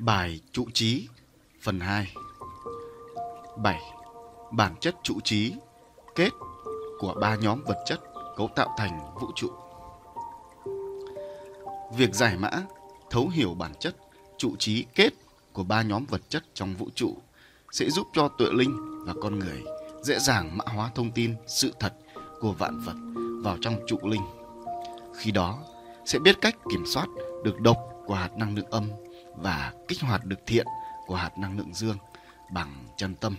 Bài trụ trí phần 2 7. Bản chất trụ trí kết của ba nhóm vật chất cấu tạo thành vũ trụ. Việc giải mã, thấu hiểu bản chất trụ trí kết của ba nhóm vật chất trong vũ trụ sẽ giúp cho tuệ linh và con người dễ dàng mã hóa thông tin sự thật của vạn vật vào trong trụ linh. Khi đó sẽ biết cách kiểm soát được độc của hạt năng lượng âm và kích hoạt được thiện của hạt năng lượng dương bằng chân tâm.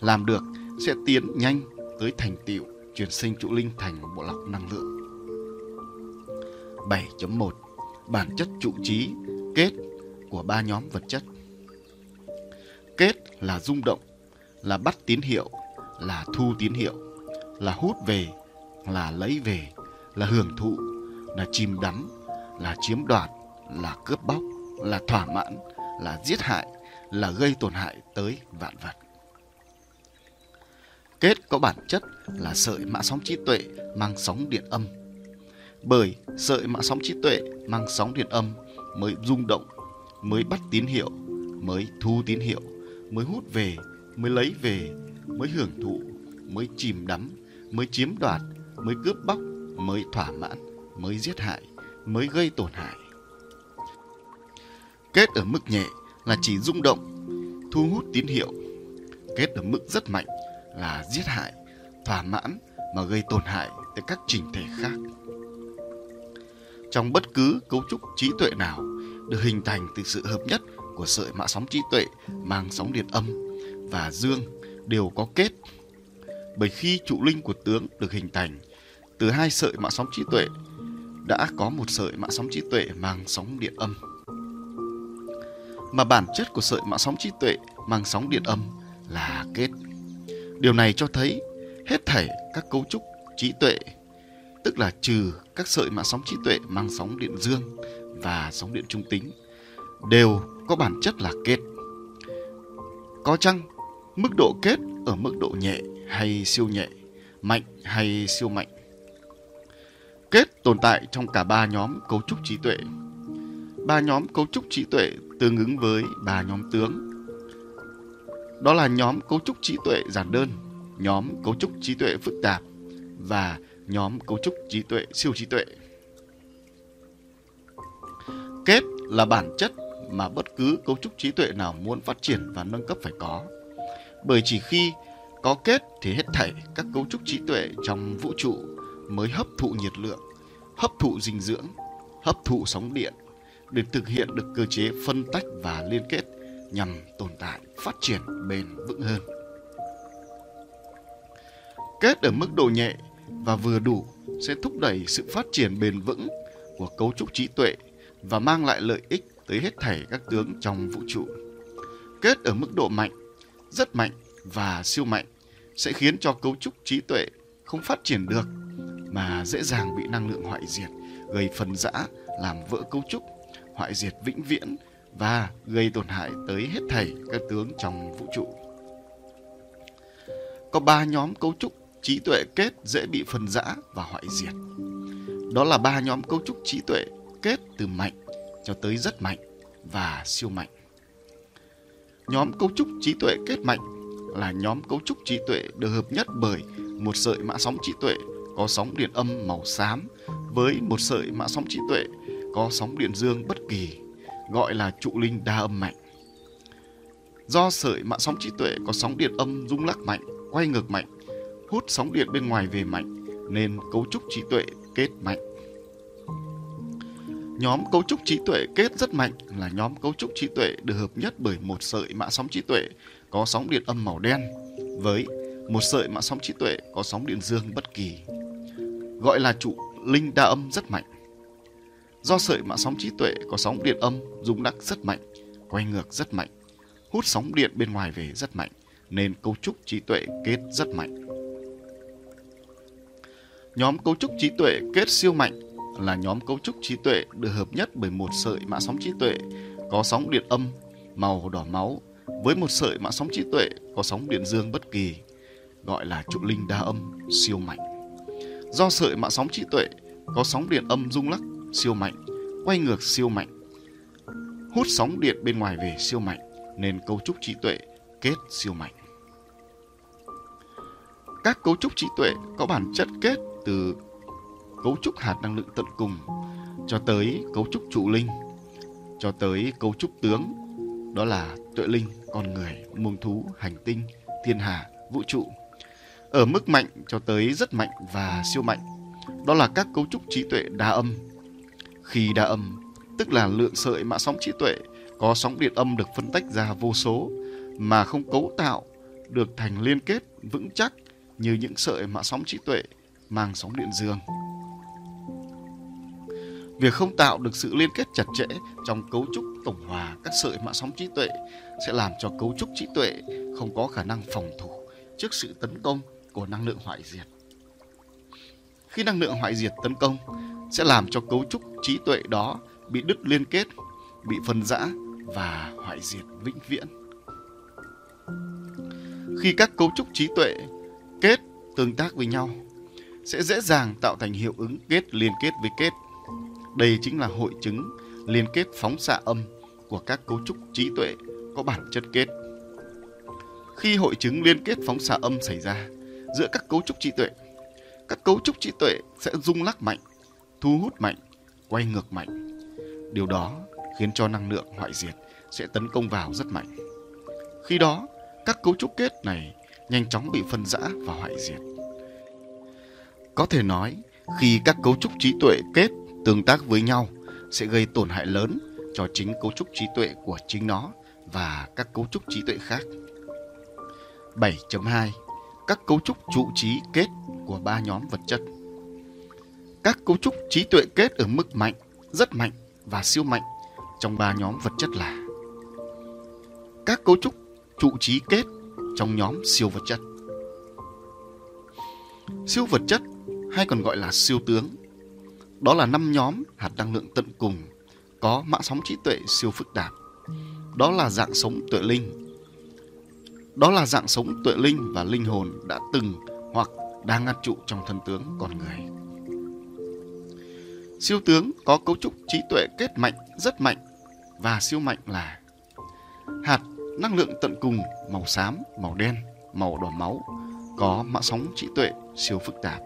Làm được sẽ tiến nhanh tới thành tựu chuyển sinh trụ linh thành một bộ lọc năng lượng. 7.1 Bản chất trụ trí kết của ba nhóm vật chất. Kết là rung động, là bắt tín hiệu, là thu tín hiệu, là hút về, là lấy về, là hưởng thụ, là chìm đắm, là chiếm đoạt, là cướp bóc, là thỏa mãn, là giết hại, là gây tổn hại tới vạn vật. Kết có bản chất là sợi mã sóng trí tuệ mang sóng điện âm. Bởi sợi mã sóng trí tuệ mang sóng điện âm mới rung động, mới bắt tín hiệu, mới thu tín hiệu, mới hút về, mới lấy về, mới hưởng thụ, mới chìm đắm, mới chiếm đoạt, mới cướp bóc, mới thỏa mãn, mới giết hại, mới gây tổn hại. Kết ở mức nhẹ là chỉ rung động, thu hút tín hiệu. Kết ở mức rất mạnh là giết hại, thỏa mãn mà gây tổn hại tới các trình thể khác. Trong bất cứ cấu trúc trí tuệ nào được hình thành từ sự hợp nhất của sợi mã sóng trí tuệ mang sóng điện âm và dương đều có kết. Bởi khi trụ linh của tướng được hình thành từ hai sợi mã sóng trí tuệ đã có một sợi mã sóng trí tuệ mang sóng điện âm mà bản chất của sợi mạng sóng trí tuệ mang sóng điện âm là kết. Điều này cho thấy hết thảy các cấu trúc trí tuệ, tức là trừ các sợi mạng sóng trí tuệ mang sóng điện dương và sóng điện trung tính, đều có bản chất là kết. Có chăng mức độ kết ở mức độ nhẹ hay siêu nhẹ, mạnh hay siêu mạnh? Kết tồn tại trong cả ba nhóm cấu trúc trí tuệ. Ba nhóm cấu trúc trí tuệ tương ứng với ba nhóm tướng. Đó là nhóm cấu trúc trí tuệ giản đơn, nhóm cấu trúc trí tuệ phức tạp và nhóm cấu trúc trí tuệ siêu trí tuệ. Kết là bản chất mà bất cứ cấu trúc trí tuệ nào muốn phát triển và nâng cấp phải có. Bởi chỉ khi có kết thì hết thảy các cấu trúc trí tuệ trong vũ trụ mới hấp thụ nhiệt lượng, hấp thụ dinh dưỡng, hấp thụ sóng điện để thực hiện được cơ chế phân tách và liên kết nhằm tồn tại, phát triển bền vững hơn. Kết ở mức độ nhẹ và vừa đủ sẽ thúc đẩy sự phát triển bền vững của cấu trúc trí tuệ và mang lại lợi ích tới hết thảy các tướng trong vũ trụ. Kết ở mức độ mạnh, rất mạnh và siêu mạnh sẽ khiến cho cấu trúc trí tuệ không phát triển được mà dễ dàng bị năng lượng hoại diệt, gây phân rã, làm vỡ cấu trúc hoại diệt vĩnh viễn và gây tổn hại tới hết thảy các tướng trong vũ trụ. Có ba nhóm cấu trúc trí tuệ kết dễ bị phân rã và hoại diệt. Đó là ba nhóm cấu trúc trí tuệ kết từ mạnh cho tới rất mạnh và siêu mạnh. Nhóm cấu trúc trí tuệ kết mạnh là nhóm cấu trúc trí tuệ được hợp nhất bởi một sợi mã sóng trí tuệ có sóng điện âm màu xám với một sợi mã sóng trí tuệ có sóng điện dương bất kỳ, gọi là trụ linh đa âm mạnh. Do sợi mạng sóng trí tuệ có sóng điện âm rung lắc mạnh, quay ngược mạnh, hút sóng điện bên ngoài về mạnh, nên cấu trúc trí tuệ kết mạnh. Nhóm cấu trúc trí tuệ kết rất mạnh là nhóm cấu trúc trí tuệ được hợp nhất bởi một sợi mạng sóng trí tuệ có sóng điện âm màu đen với một sợi mạng sóng trí tuệ có sóng điện dương bất kỳ, gọi là trụ linh đa âm rất mạnh. Do sợi mạng sóng trí tuệ có sóng điện âm rung lắc rất mạnh, quay ngược rất mạnh, hút sóng điện bên ngoài về rất mạnh, nên cấu trúc trí tuệ kết rất mạnh. Nhóm cấu trúc trí tuệ kết siêu mạnh là nhóm cấu trúc trí tuệ được hợp nhất bởi một sợi mã sóng trí tuệ có sóng điện âm màu đỏ máu với một sợi mã sóng trí tuệ có sóng điện dương bất kỳ, gọi là trụ linh đa âm siêu mạnh. Do sợi mã sóng trí tuệ có sóng điện âm rung lắc siêu mạnh, quay ngược siêu mạnh, hút sóng điện bên ngoài về siêu mạnh nên cấu trúc trí tuệ kết siêu mạnh. Các cấu trúc trí tuệ có bản chất kết từ cấu trúc hạt năng lượng tận cùng cho tới cấu trúc trụ linh cho tới cấu trúc tướng đó là tuệ linh con người muông thú hành tinh thiên hà vũ trụ ở mức mạnh cho tới rất mạnh và siêu mạnh đó là các cấu trúc trí tuệ đa âm khi đa âm, tức là lượng sợi mã sóng trí tuệ, có sóng điện âm được phân tách ra vô số, mà không cấu tạo được thành liên kết vững chắc như những sợi mã sóng trí tuệ mang sóng điện dương Việc không tạo được sự liên kết chặt chẽ trong cấu trúc tổng hòa các sợi mạng sóng trí tuệ sẽ làm cho cấu trúc trí tuệ không có khả năng phòng thủ trước sự tấn công của năng lượng hoại diệt. Khi năng lượng hoại diệt tấn công sẽ làm cho cấu trúc trí tuệ đó bị đứt liên kết, bị phân rã và hoại diệt vĩnh viễn. Khi các cấu trúc trí tuệ kết tương tác với nhau sẽ dễ dàng tạo thành hiệu ứng kết liên kết với kết đây chính là hội chứng liên kết phóng xạ âm của các cấu trúc trí tuệ có bản chất kết. Khi hội chứng liên kết phóng xạ âm xảy ra giữa các cấu trúc trí tuệ, các cấu trúc trí tuệ sẽ rung lắc mạnh, thu hút mạnh, quay ngược mạnh. Điều đó khiến cho năng lượng hoại diệt sẽ tấn công vào rất mạnh. Khi đó, các cấu trúc kết này nhanh chóng bị phân rã và hoại diệt. Có thể nói, khi các cấu trúc trí tuệ kết tương tác với nhau sẽ gây tổn hại lớn cho chính cấu trúc trí tuệ của chính nó và các cấu trúc trí tuệ khác. 7.2 Các cấu trúc trụ trí kết của ba nhóm vật chất các cấu trúc trí tuệ kết ở mức mạnh, rất mạnh và siêu mạnh trong ba nhóm vật chất là Các cấu trúc trụ trí kết trong nhóm siêu vật chất Siêu vật chất hay còn gọi là siêu tướng đó là năm nhóm hạt năng lượng tận cùng có mã sóng trí tuệ siêu phức tạp. Đó là dạng sống tuệ linh. Đó là dạng sống tuệ linh và linh hồn đã từng hoặc đang ngăn trụ trong thân tướng con người. Siêu tướng có cấu trúc trí tuệ kết mạnh, rất mạnh và siêu mạnh là hạt năng lượng tận cùng màu xám, màu đen, màu đỏ máu có mã sóng trí tuệ siêu phức tạp.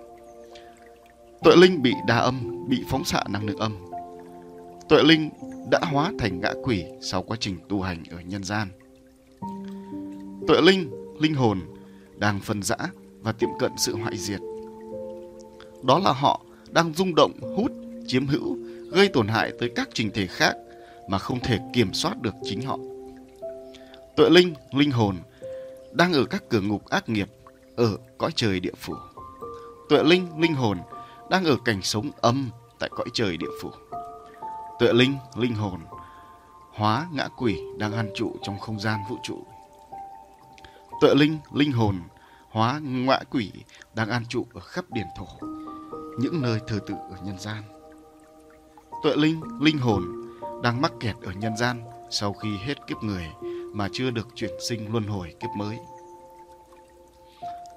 Tuệ linh bị đa âm, bị phóng xạ năng lượng âm. Tuệ linh đã hóa thành ngã quỷ sau quá trình tu hành ở nhân gian. Tuệ linh, linh hồn đang phân rã và tiệm cận sự hoại diệt. Đó là họ đang rung động, hút, chiếm hữu, gây tổn hại tới các trình thể khác mà không thể kiểm soát được chính họ. Tuệ linh, linh hồn đang ở các cửa ngục ác nghiệp ở cõi trời địa phủ. Tuệ linh, linh hồn đang ở cảnh sống âm tại cõi trời địa phủ. Tuệ linh, linh hồn, hóa ngã quỷ đang ăn trụ trong không gian vũ trụ. Tuệ linh, linh hồn, hóa ngã quỷ đang an trụ ở khắp điển thổ, những nơi thờ tự ở nhân gian. Tuệ linh, linh hồn đang mắc kẹt ở nhân gian sau khi hết kiếp người mà chưa được chuyển sinh luân hồi kiếp mới.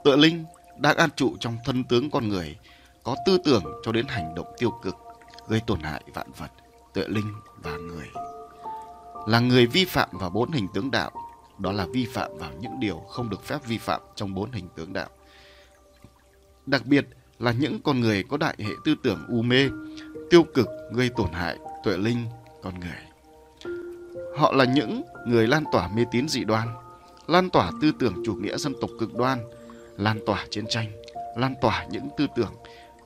Tuệ linh đang an trụ trong thân tướng con người có tư tưởng cho đến hành động tiêu cực, gây tổn hại vạn vật, tuệ linh và người. Là người vi phạm vào bốn hình tướng đạo, đó là vi phạm vào những điều không được phép vi phạm trong bốn hình tướng đạo. Đặc biệt là những con người có đại hệ tư tưởng u mê, tiêu cực gây tổn hại tuệ linh con người. Họ là những người lan tỏa mê tín dị đoan, lan tỏa tư tưởng chủ nghĩa dân tộc cực đoan, lan tỏa chiến tranh, lan tỏa những tư tưởng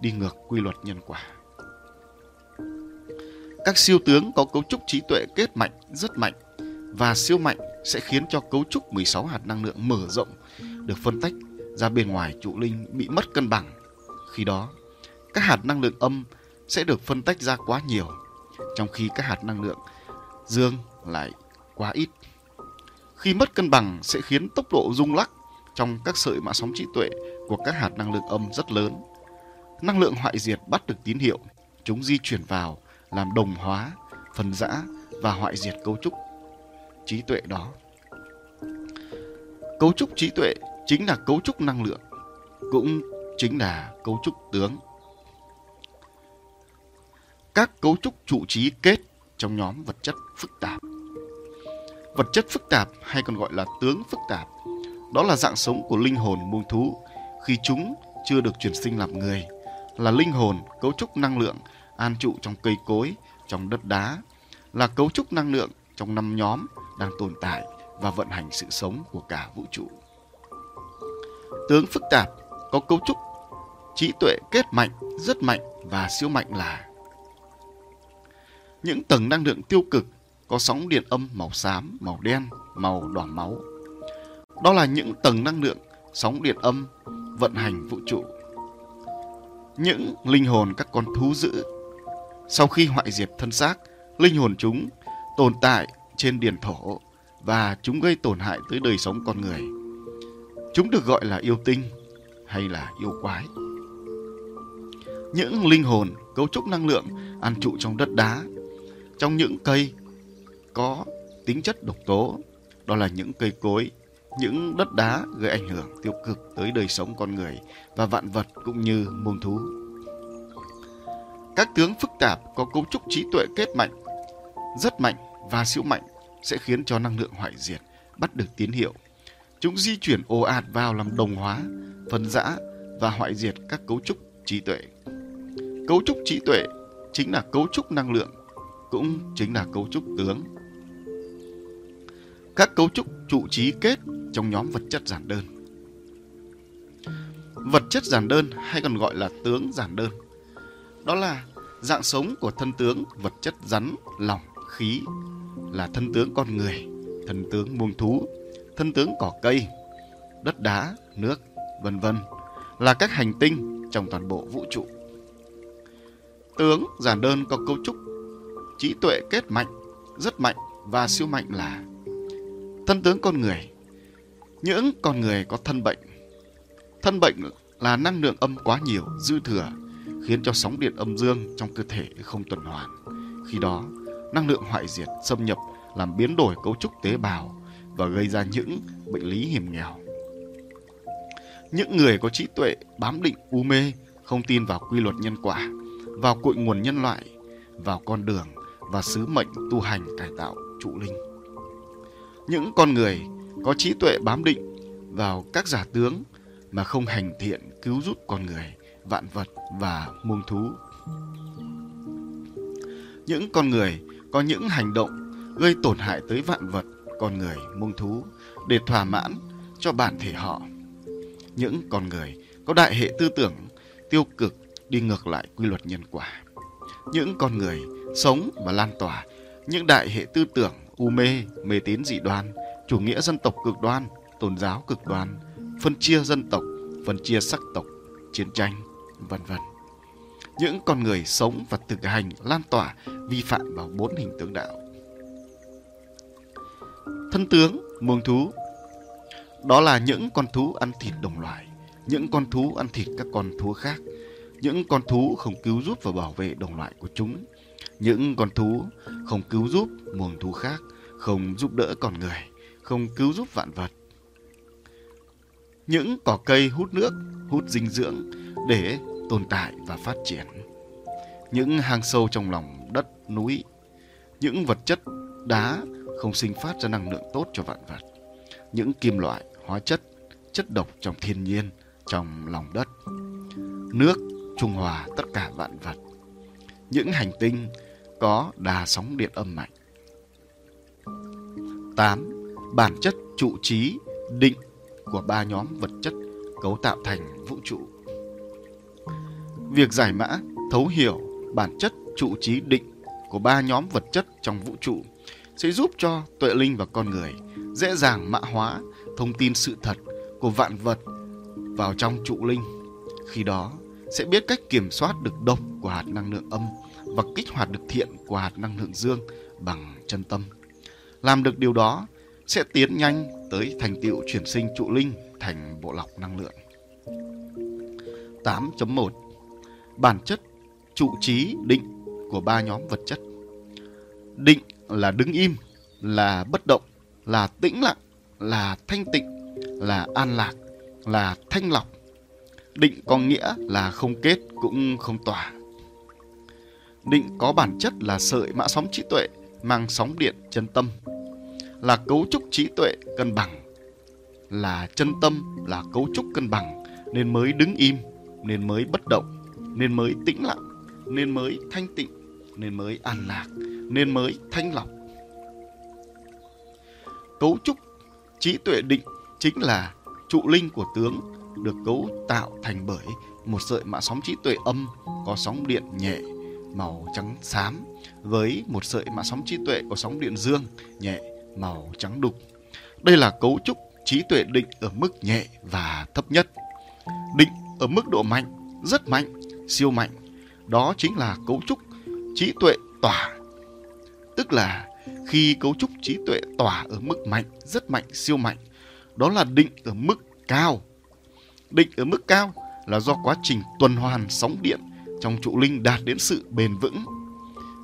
đi ngược quy luật nhân quả. Các siêu tướng có cấu trúc trí tuệ kết mạnh rất mạnh và siêu mạnh sẽ khiến cho cấu trúc 16 hạt năng lượng mở rộng được phân tách ra bên ngoài trụ linh bị mất cân bằng. Khi đó, các hạt năng lượng âm sẽ được phân tách ra quá nhiều, trong khi các hạt năng lượng dương lại quá ít. Khi mất cân bằng sẽ khiến tốc độ rung lắc trong các sợi mã sóng trí tuệ của các hạt năng lượng âm rất lớn Năng lượng hoại diệt bắt được tín hiệu, chúng di chuyển vào làm đồng hóa, phần rã và hoại diệt cấu trúc trí tuệ đó. Cấu trúc trí tuệ chính là cấu trúc năng lượng, cũng chính là cấu trúc tướng. Các cấu trúc trụ trí kết trong nhóm vật chất phức tạp Vật chất phức tạp hay còn gọi là tướng phức tạp, đó là dạng sống của linh hồn muông thú khi chúng chưa được chuyển sinh làm người, là linh hồn cấu trúc năng lượng an trụ trong cây cối, trong đất đá, là cấu trúc năng lượng trong năm nhóm đang tồn tại và vận hành sự sống của cả vũ trụ. Tướng phức tạp có cấu trúc trí tuệ kết mạnh, rất mạnh và siêu mạnh là những tầng năng lượng tiêu cực có sóng điện âm màu xám, màu đen, màu đỏ máu. Đó là những tầng năng lượng sóng điện âm vận hành vũ trụ. Những linh hồn các con thú dữ sau khi hoại diệt thân xác, linh hồn chúng tồn tại trên điền thổ và chúng gây tổn hại tới đời sống con người. Chúng được gọi là yêu tinh hay là yêu quái. Những linh hồn cấu trúc năng lượng ăn trụ trong đất đá, trong những cây có tính chất độc tố, đó là những cây cối, những đất đá gây ảnh hưởng tiêu cực tới đời sống con người và vạn vật cũng như muôn thú. Các tướng phức tạp có cấu trúc trí tuệ kết mạnh, rất mạnh và siêu mạnh sẽ khiến cho năng lượng hoại diệt bắt được tín hiệu. Chúng di chuyển ồ ạt vào làm đồng hóa, phân rã và hoại diệt các cấu trúc trí tuệ. Cấu trúc trí tuệ chính là cấu trúc năng lượng, cũng chính là cấu trúc tướng. Các cấu trúc trụ trí kết trong nhóm vật chất giản đơn. Vật chất giản đơn hay còn gọi là tướng giản đơn. Đó là dạng sống của thân tướng vật chất rắn, lỏng, khí là thân tướng con người, thân tướng muông thú, thân tướng cỏ cây, đất đá, nước, vân vân là các hành tinh trong toàn bộ vũ trụ. Tướng giản đơn có cấu trúc trí tuệ kết mạnh, rất mạnh và siêu mạnh là thân tướng con người. Những con người có thân bệnh. Thân bệnh là năng lượng âm quá nhiều, dư thừa, khiến cho sóng điện âm dương trong cơ thể không tuần hoàn. Khi đó, năng lượng hoại diệt xâm nhập làm biến đổi cấu trúc tế bào và gây ra những bệnh lý hiểm nghèo. Những người có trí tuệ bám định u mê, không tin vào quy luật nhân quả, vào cội nguồn nhân loại, vào con đường và sứ mệnh tu hành cải tạo trụ linh. Những con người có trí tuệ bám định vào các giả tướng mà không hành thiện cứu giúp con người, vạn vật và muông thú. Những con người có những hành động gây tổn hại tới vạn vật, con người, muông thú để thỏa mãn cho bản thể họ. Những con người có đại hệ tư tưởng tiêu cực đi ngược lại quy luật nhân quả. Những con người sống và lan tỏa những đại hệ tư tưởng u mê, mê tín dị đoan, chủ nghĩa dân tộc cực đoan, tôn giáo cực đoan, phân chia dân tộc, phân chia sắc tộc, chiến tranh, vân vân. Những con người sống và thực hành lan tỏa vi phạm vào bốn hình tướng đạo. Thân tướng, muông thú Đó là những con thú ăn thịt đồng loại, những con thú ăn thịt các con thú khác, những con thú không cứu giúp và bảo vệ đồng loại của chúng, những con thú không cứu giúp muông thú khác, không giúp đỡ con người, không cứu giúp vạn vật. Những cỏ cây hút nước, hút dinh dưỡng để tồn tại và phát triển. Những hang sâu trong lòng đất, núi, những vật chất đá không sinh phát ra năng lượng tốt cho vạn vật. Những kim loại, hóa chất, chất độc trong thiên nhiên, trong lòng đất. Nước trung hòa tất cả vạn vật. Những hành tinh có đà sóng điện âm mạnh. 8. Bản chất trụ trí định của ba nhóm vật chất cấu tạo thành vũ trụ. Việc giải mã, thấu hiểu bản chất trụ trí định của ba nhóm vật chất trong vũ trụ sẽ giúp cho tuệ linh và con người dễ dàng mã hóa thông tin sự thật của vạn vật vào trong trụ linh. Khi đó sẽ biết cách kiểm soát được độc của hạt năng lượng âm và kích hoạt được thiện của hạt năng lượng dương bằng chân tâm. Làm được điều đó sẽ tiến nhanh tới thành tựu chuyển sinh trụ linh thành bộ lọc năng lượng. 8.1 Bản chất trụ trí định của ba nhóm vật chất. Định là đứng im, là bất động, là tĩnh lặng, là thanh tịnh, là an lạc, là thanh lọc. Định có nghĩa là không kết cũng không tỏa. Định có bản chất là sợi mã sóng trí tuệ mang sóng điện chân tâm. là cấu trúc trí tuệ cân bằng, là chân tâm, là cấu trúc cân bằng nên mới đứng im, nên mới bất động, nên mới tĩnh lặng, nên mới thanh tịnh, nên mới an lạc, nên mới thanh lọc. Cấu trúc trí tuệ định chính là trụ linh của tướng được cấu tạo thành bởi một sợi mã sóng trí tuệ âm có sóng điện nhẹ màu trắng xám với một sợi mã sóng trí tuệ của sóng điện dương nhẹ màu trắng đục. Đây là cấu trúc trí tuệ định ở mức nhẹ và thấp nhất. Định ở mức độ mạnh, rất mạnh, siêu mạnh. Đó chính là cấu trúc trí tuệ tỏa. Tức là khi cấu trúc trí tuệ tỏa ở mức mạnh, rất mạnh, siêu mạnh, đó là định ở mức cao. Định ở mức cao là do quá trình tuần hoàn sóng điện trong trụ linh đạt đến sự bền vững.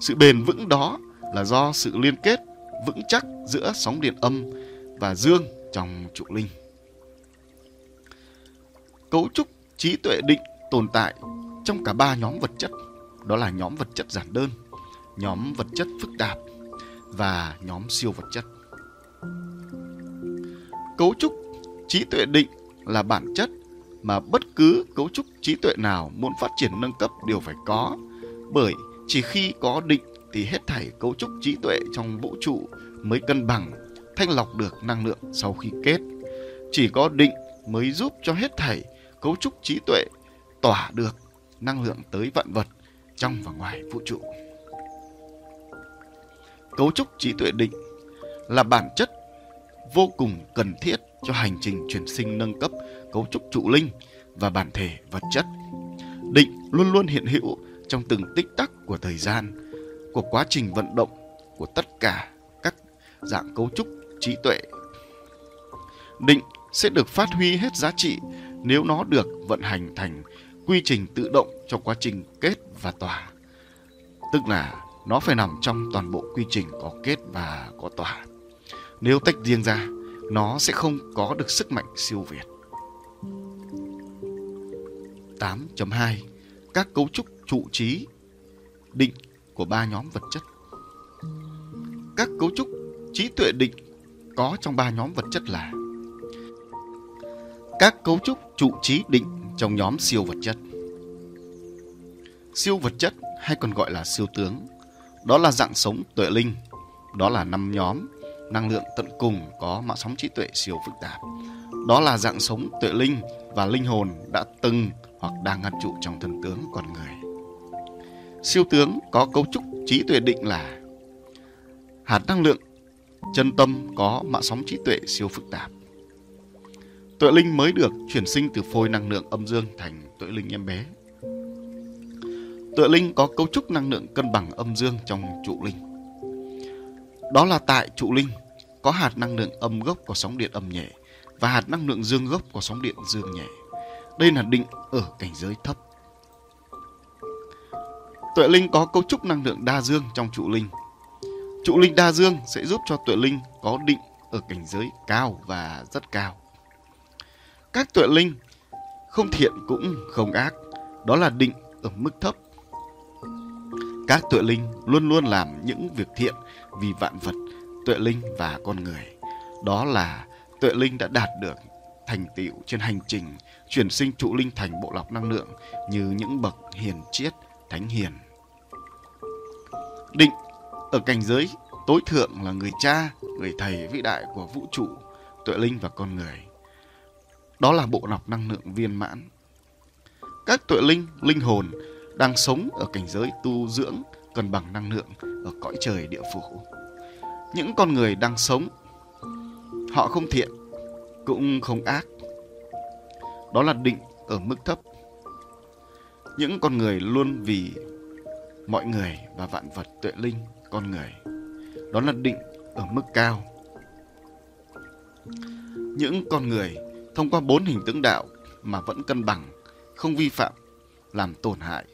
Sự bền vững đó là do sự liên kết vững chắc giữa sóng điện âm và dương trong trụ linh. Cấu trúc trí tuệ định tồn tại trong cả ba nhóm vật chất, đó là nhóm vật chất giản đơn, nhóm vật chất phức tạp và nhóm siêu vật chất. Cấu trúc trí tuệ định là bản chất mà bất cứ cấu trúc trí tuệ nào muốn phát triển nâng cấp đều phải có, bởi chỉ khi có định thì hết thảy cấu trúc trí tuệ trong vũ trụ mới cân bằng, thanh lọc được năng lượng sau khi kết. Chỉ có định mới giúp cho hết thảy cấu trúc trí tuệ tỏa được năng lượng tới vạn vật trong và ngoài vũ trụ. Cấu trúc trí tuệ định là bản chất vô cùng cần thiết cho hành trình chuyển sinh nâng cấp cấu trúc trụ linh và bản thể vật chất. Định luôn luôn hiện hữu trong từng tích tắc của thời gian, của quá trình vận động của tất cả các dạng cấu trúc trí tuệ. Định sẽ được phát huy hết giá trị nếu nó được vận hành thành quy trình tự động cho quá trình kết và tỏa. Tức là nó phải nằm trong toàn bộ quy trình có kết và có tỏa. Nếu tách riêng ra, nó sẽ không có được sức mạnh siêu việt. 8.2 Các cấu trúc trụ trí định của ba nhóm vật chất. Các cấu trúc trí tuệ định có trong ba nhóm vật chất là các cấu trúc trụ trí định trong nhóm siêu vật chất. Siêu vật chất hay còn gọi là siêu tướng, đó là dạng sống tuệ linh, đó là năm nhóm năng lượng tận cùng có mạng sóng trí tuệ siêu phức tạp. Đó là dạng sống tuệ linh và linh hồn đã từng hoặc đang ngăn trụ trong thần tướng con người. Siêu tướng có cấu trúc trí tuệ định là hạt năng lượng, chân tâm có mạng sóng trí tuệ siêu phức tạp. Tuệ linh mới được chuyển sinh từ phôi năng lượng âm dương thành tuệ linh em bé. Tuệ linh có cấu trúc năng lượng cân bằng âm dương trong trụ linh. Đó là tại trụ linh có hạt năng lượng âm gốc có sóng điện âm nhẹ và hạt năng lượng dương gốc có sóng điện dương nhẹ. Đây là định ở cảnh giới thấp. Tuệ linh có cấu trúc năng lượng đa dương trong trụ linh. Trụ linh đa dương sẽ giúp cho tuệ linh có định ở cảnh giới cao và rất cao. Các tuệ linh không thiện cũng không ác, đó là định ở mức thấp. Các tuệ linh luôn luôn làm những việc thiện vì vạn vật, tuệ linh và con người. Đó là tuệ linh đã đạt được thành tựu trên hành trình chuyển sinh trụ linh thành bộ lọc năng lượng như những bậc hiền triết, thánh hiền. Định ở cảnh giới tối thượng là người cha, người thầy vĩ đại của vũ trụ, tuệ linh và con người. Đó là bộ lọc năng lượng viên mãn. Các tuệ linh, linh hồn đang sống ở cảnh giới tu dưỡng cân bằng năng lượng ở cõi trời địa phủ. Những con người đang sống, họ không thiện, cũng không ác. Đó là định ở mức thấp. Những con người luôn vì mọi người và vạn vật tuệ linh con người. Đó là định ở mức cao. Những con người thông qua bốn hình tướng đạo mà vẫn cân bằng, không vi phạm, làm tổn hại.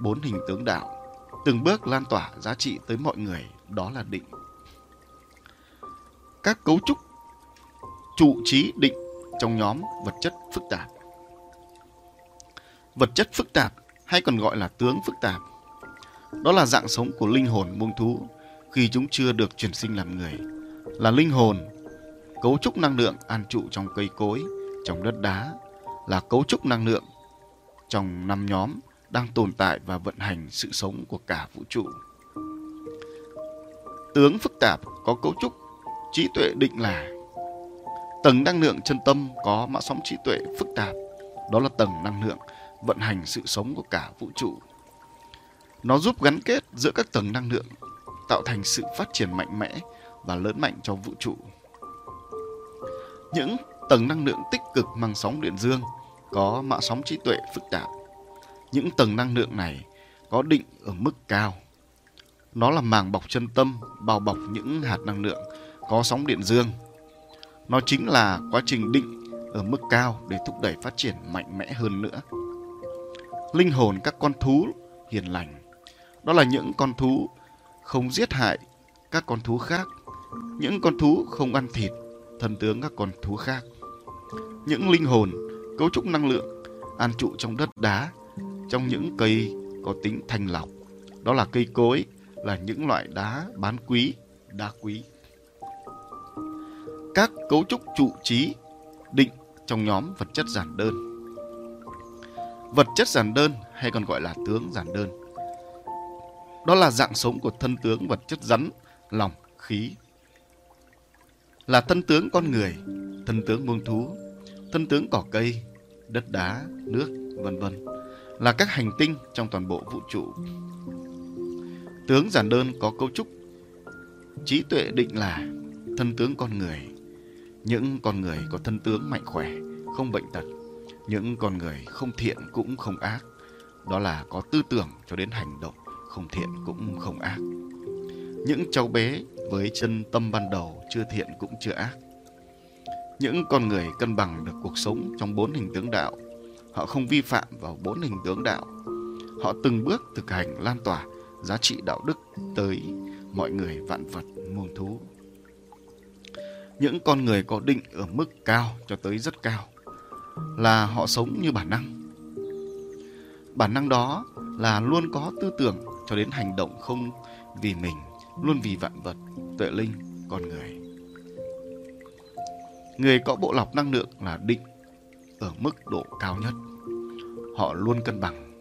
Bốn hình tướng đạo từng bước lan tỏa giá trị tới mọi người, đó là định. Các cấu trúc trụ trí định trong nhóm vật chất phức tạp. Vật chất phức tạp hay còn gọi là tướng phức tạp. Đó là dạng sống của linh hồn muông thú khi chúng chưa được chuyển sinh làm người. là linh hồn, cấu trúc năng lượng an trụ trong cây cối, trong đất đá, là cấu trúc năng lượng trong năm nhóm đang tồn tại và vận hành sự sống của cả vũ trụ. Tướng phức tạp có cấu trúc trí tuệ định là tầng năng lượng chân tâm có mã sóng trí tuệ phức tạp, đó là tầng năng lượng vận hành sự sống của cả vũ trụ. Nó giúp gắn kết giữa các tầng năng lượng, tạo thành sự phát triển mạnh mẽ và lớn mạnh cho vũ trụ. Những tầng năng lượng tích cực mang sóng điện dương có mã sóng trí tuệ phức tạp. Những tầng năng lượng này có định ở mức cao. Nó là màng bọc chân tâm bao bọc những hạt năng lượng có sóng điện dương. Nó chính là quá trình định ở mức cao để thúc đẩy phát triển mạnh mẽ hơn nữa. Linh hồn các con thú hiền lành. Đó là những con thú không giết hại các con thú khác, những con thú không ăn thịt thần tướng các con thú khác. Những linh hồn cấu trúc năng lượng an trụ trong đất đá, trong những cây có tính thanh lọc. Đó là cây cối, là những loại đá bán quý, đá quý. Các cấu trúc trụ trí định trong nhóm vật chất giản đơn. Vật chất giản đơn hay còn gọi là tướng giản đơn. Đó là dạng sống của thân tướng vật chất rắn, lòng, khí. Là thân tướng con người, thân tướng muông thú, thân tướng cỏ cây, đất đá, nước, vân vân là các hành tinh trong toàn bộ vũ trụ. Tướng giản đơn có cấu trúc trí tuệ định là thân tướng con người. Những con người có thân tướng mạnh khỏe, không bệnh tật. Những con người không thiện cũng không ác. Đó là có tư tưởng cho đến hành động không thiện cũng không ác. Những cháu bé với chân tâm ban đầu chưa thiện cũng chưa ác. Những con người cân bằng được cuộc sống trong bốn hình tướng đạo Họ không vi phạm vào bốn hình tướng đạo. Họ từng bước thực hành lan tỏa giá trị đạo đức tới mọi người vạn vật muôn thú. Những con người có định ở mức cao cho tới rất cao là họ sống như bản năng. Bản năng đó là luôn có tư tưởng cho đến hành động không vì mình, luôn vì vạn vật, tuệ linh, con người. Người có bộ lọc năng lượng là định ở mức độ cao nhất. Họ luôn cân bằng,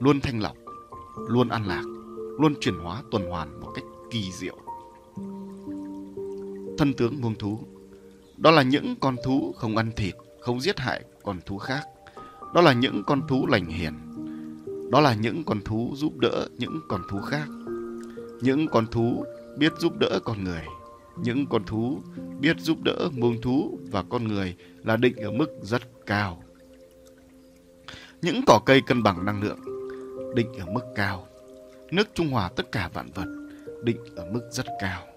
luôn thanh lọc, luôn an lạc, luôn chuyển hóa tuần hoàn một cách kỳ diệu. Thân tướng muông thú Đó là những con thú không ăn thịt, không giết hại con thú khác. Đó là những con thú lành hiền. Đó là những con thú giúp đỡ những con thú khác. Những con thú biết giúp đỡ con người. Những con thú biết giúp đỡ muông thú và con người là định ở mức rất cao. Những cỏ cây cân bằng năng lượng định ở mức cao. Nước trung hòa tất cả vạn vật định ở mức rất cao.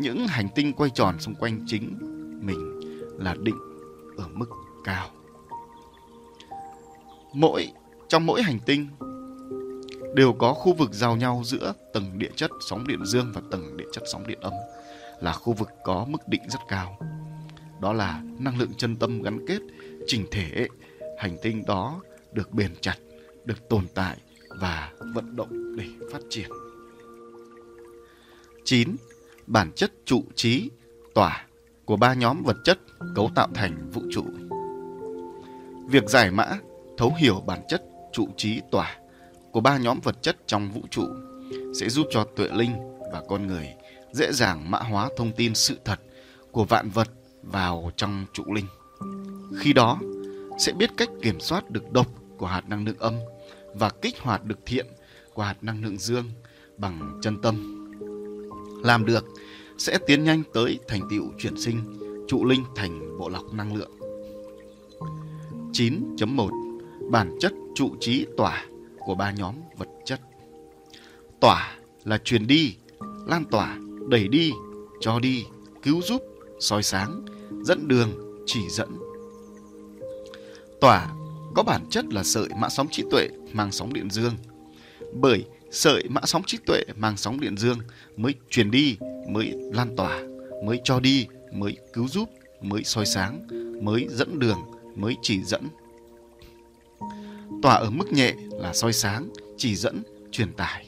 Những hành tinh quay tròn xung quanh chính mình là định ở mức cao. Mỗi trong mỗi hành tinh đều có khu vực giao nhau giữa tầng địa chất sóng điện dương và tầng địa chất sóng điện âm là khu vực có mức định rất cao đó là năng lượng chân tâm gắn kết chỉnh thể hành tinh đó được bền chặt, được tồn tại và vận động để phát triển. 9. Bản chất trụ trí, tỏa của ba nhóm vật chất cấu tạo thành vũ trụ. Việc giải mã, thấu hiểu bản chất trụ trí tỏa của ba nhóm vật chất trong vũ trụ sẽ giúp cho tuệ linh và con người dễ dàng mã hóa thông tin sự thật của vạn vật vào trong trụ linh. Khi đó, sẽ biết cách kiểm soát được độc của hạt năng lượng âm và kích hoạt được thiện của hạt năng lượng dương bằng chân tâm. Làm được sẽ tiến nhanh tới thành tựu chuyển sinh trụ linh thành bộ lọc năng lượng. 9.1 Bản chất trụ trí tỏa của ba nhóm vật chất. Tỏa là truyền đi, lan tỏa, đẩy đi, cho đi, cứu giúp, soi sáng, dẫn đường, chỉ dẫn. Tỏa có bản chất là sợi mã sóng trí tuệ mang sóng điện dương. Bởi sợi mã sóng trí tuệ mang sóng điện dương mới truyền đi, mới lan tỏa, mới cho đi, mới cứu giúp, mới soi sáng, mới dẫn đường, mới chỉ dẫn. Tỏa ở mức nhẹ là soi sáng, chỉ dẫn, truyền tải.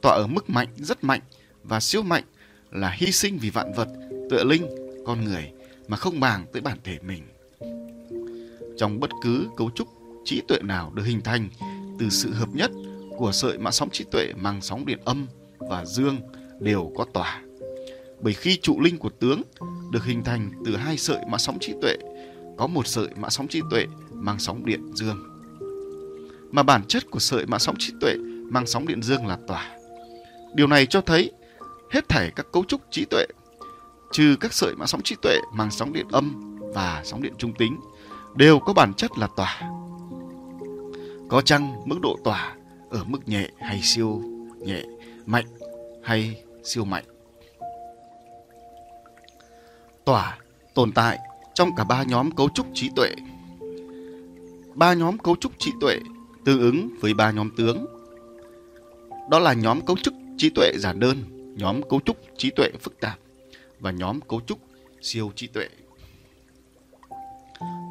Tỏa ở mức mạnh, rất mạnh và siêu mạnh là hy sinh vì vạn vật, tựa linh, con người mà không màng tới bản thể mình. Trong bất cứ cấu trúc trí tuệ nào được hình thành từ sự hợp nhất của sợi mã sóng trí tuệ mang sóng điện âm và dương đều có tỏa. Bởi khi trụ linh của tướng được hình thành từ hai sợi mã sóng trí tuệ, có một sợi mã sóng trí tuệ mang sóng điện dương. Mà bản chất của sợi mã sóng trí tuệ mang sóng điện dương là tỏa. Điều này cho thấy hết thảy các cấu trúc trí tuệ trừ các sợi mã sóng trí tuệ mang sóng điện âm và sóng điện trung tính đều có bản chất là tỏa. Có chăng mức độ tỏa ở mức nhẹ hay siêu nhẹ, mạnh hay siêu mạnh. Tỏa tồn tại trong cả ba nhóm cấu trúc trí tuệ. Ba nhóm cấu trúc trí tuệ tương ứng với ba nhóm tướng. Đó là nhóm cấu trúc trí tuệ giản đơn, nhóm cấu trúc trí tuệ phức tạp và nhóm cấu trúc siêu trí tuệ.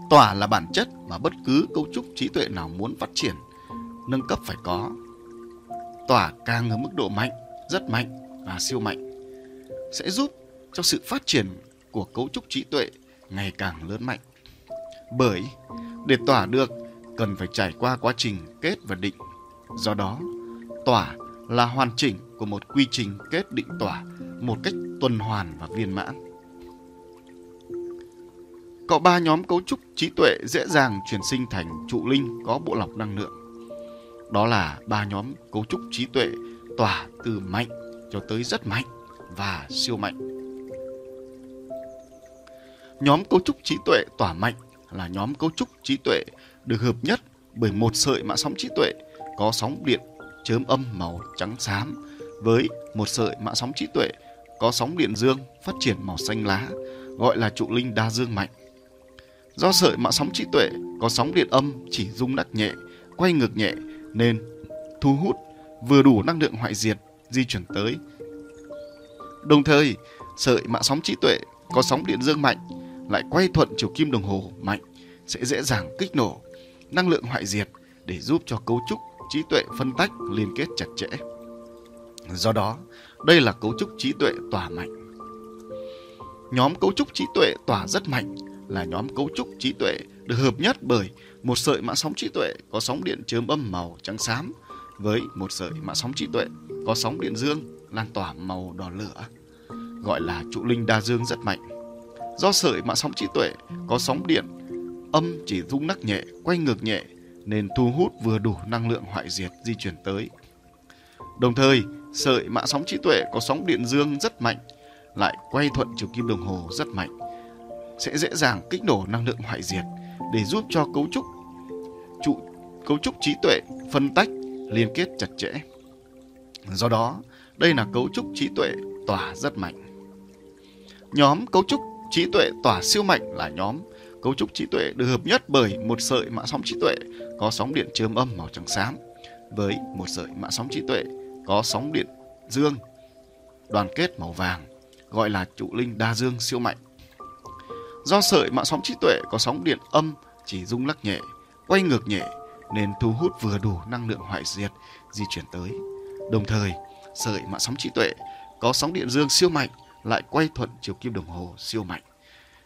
Tỏa là bản chất mà bất cứ cấu trúc trí tuệ nào muốn phát triển, nâng cấp phải có. Tỏa càng ở mức độ mạnh, rất mạnh và siêu mạnh sẽ giúp cho sự phát triển của cấu trúc trí tuệ ngày càng lớn mạnh. Bởi để tỏa được cần phải trải qua quá trình kết và định. Do đó, tỏa là hoàn chỉnh của một quy trình kết định tỏa một cách tuần hoàn và viên mãn. Có ba nhóm cấu trúc trí tuệ dễ dàng chuyển sinh thành trụ linh có bộ lọc năng lượng. Đó là ba nhóm cấu trúc trí tuệ tỏa từ mạnh cho tới rất mạnh và siêu mạnh. Nhóm cấu trúc trí tuệ tỏa mạnh là nhóm cấu trúc trí tuệ được hợp nhất bởi một sợi mã sóng trí tuệ có sóng điện chớm âm màu trắng xám với một sợi mã sóng trí tuệ có sóng điện dương phát triển màu xanh lá gọi là trụ linh đa dương mạnh. Do sợi mã sóng trí tuệ có sóng điện âm chỉ rung đắc nhẹ, quay ngược nhẹ nên thu hút vừa đủ năng lượng hoại diệt di chuyển tới. Đồng thời, sợi mạng sóng trí tuệ có sóng điện dương mạnh lại quay thuận chiều kim đồng hồ mạnh sẽ dễ dàng kích nổ năng lượng hoại diệt để giúp cho cấu trúc trí tuệ phân tách liên kết chặt chẽ. Do đó, đây là cấu trúc trí tuệ tỏa mạnh. Nhóm cấu trúc trí tuệ tỏa rất mạnh là nhóm cấu trúc trí tuệ được hợp nhất bởi một sợi mã sóng trí tuệ có sóng điện chớm âm màu trắng xám với một sợi mã sóng trí tuệ có sóng điện dương lan tỏa màu đỏ lửa gọi là trụ linh đa dương rất mạnh. Do sợi mã sóng trí tuệ có sóng điện âm chỉ rung nắc nhẹ, quay ngược nhẹ nên thu hút vừa đủ năng lượng hoại diệt di chuyển tới. Đồng thời, sợi mã sóng trí tuệ có sóng điện dương rất mạnh, lại quay thuận chiều kim đồng hồ rất mạnh, sẽ dễ dàng kích nổ năng lượng hoại diệt để giúp cho cấu trúc trụ cấu trúc trí tuệ phân tách liên kết chặt chẽ. Do đó, đây là cấu trúc trí tuệ tỏa rất mạnh. Nhóm cấu trúc trí tuệ tỏa siêu mạnh là nhóm cấu trúc trí tuệ được hợp nhất bởi một sợi mã sóng trí tuệ có sóng điện chớm âm màu trắng xám với một sợi mã sóng trí tuệ có sóng điện dương đoàn kết màu vàng gọi là trụ linh đa dương siêu mạnh. Do sợi mạng sóng trí tuệ có sóng điện âm chỉ rung lắc nhẹ, quay ngược nhẹ nên thu hút vừa đủ năng lượng hoại diệt di chuyển tới. Đồng thời, sợi mạng sóng trí tuệ có sóng điện dương siêu mạnh lại quay thuận chiều kim đồng hồ siêu mạnh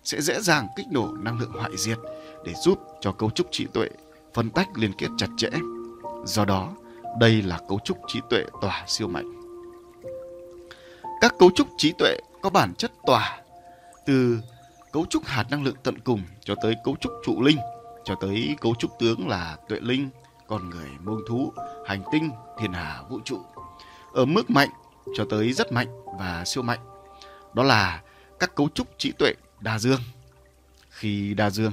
sẽ dễ dàng kích nổ năng lượng hoại diệt để giúp cho cấu trúc trí tuệ phân tách liên kết chặt chẽ. Do đó, đây là cấu trúc trí tuệ tỏa siêu mạnh. Các cấu trúc trí tuệ có bản chất tỏa từ cấu trúc hạt năng lượng tận cùng cho tới cấu trúc trụ linh cho tới cấu trúc tướng là tuệ linh, con người, muông thú, hành tinh, thiên hà, vũ trụ. Ở mức mạnh cho tới rất mạnh và siêu mạnh. Đó là các cấu trúc trí tuệ đa dương. Khi đa dương,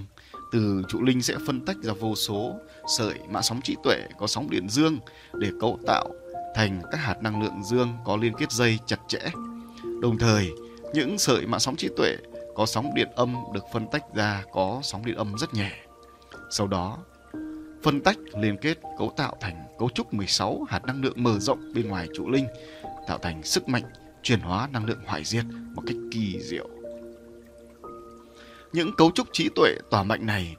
từ trụ linh sẽ phân tách ra vô số sợi mã sóng trí tuệ có sóng điện dương để cấu tạo thành các hạt năng lượng dương có liên kết dây chặt chẽ. Đồng thời, những sợi mã sóng trí tuệ có sóng điện âm được phân tách ra có sóng điện âm rất nhẹ. Sau đó, phân tách liên kết cấu tạo thành cấu trúc 16 hạt năng lượng mở rộng bên ngoài trụ linh, tạo thành sức mạnh chuyển hóa năng lượng hoại diệt một cách kỳ diệu. Những cấu trúc trí tuệ tỏa mạnh này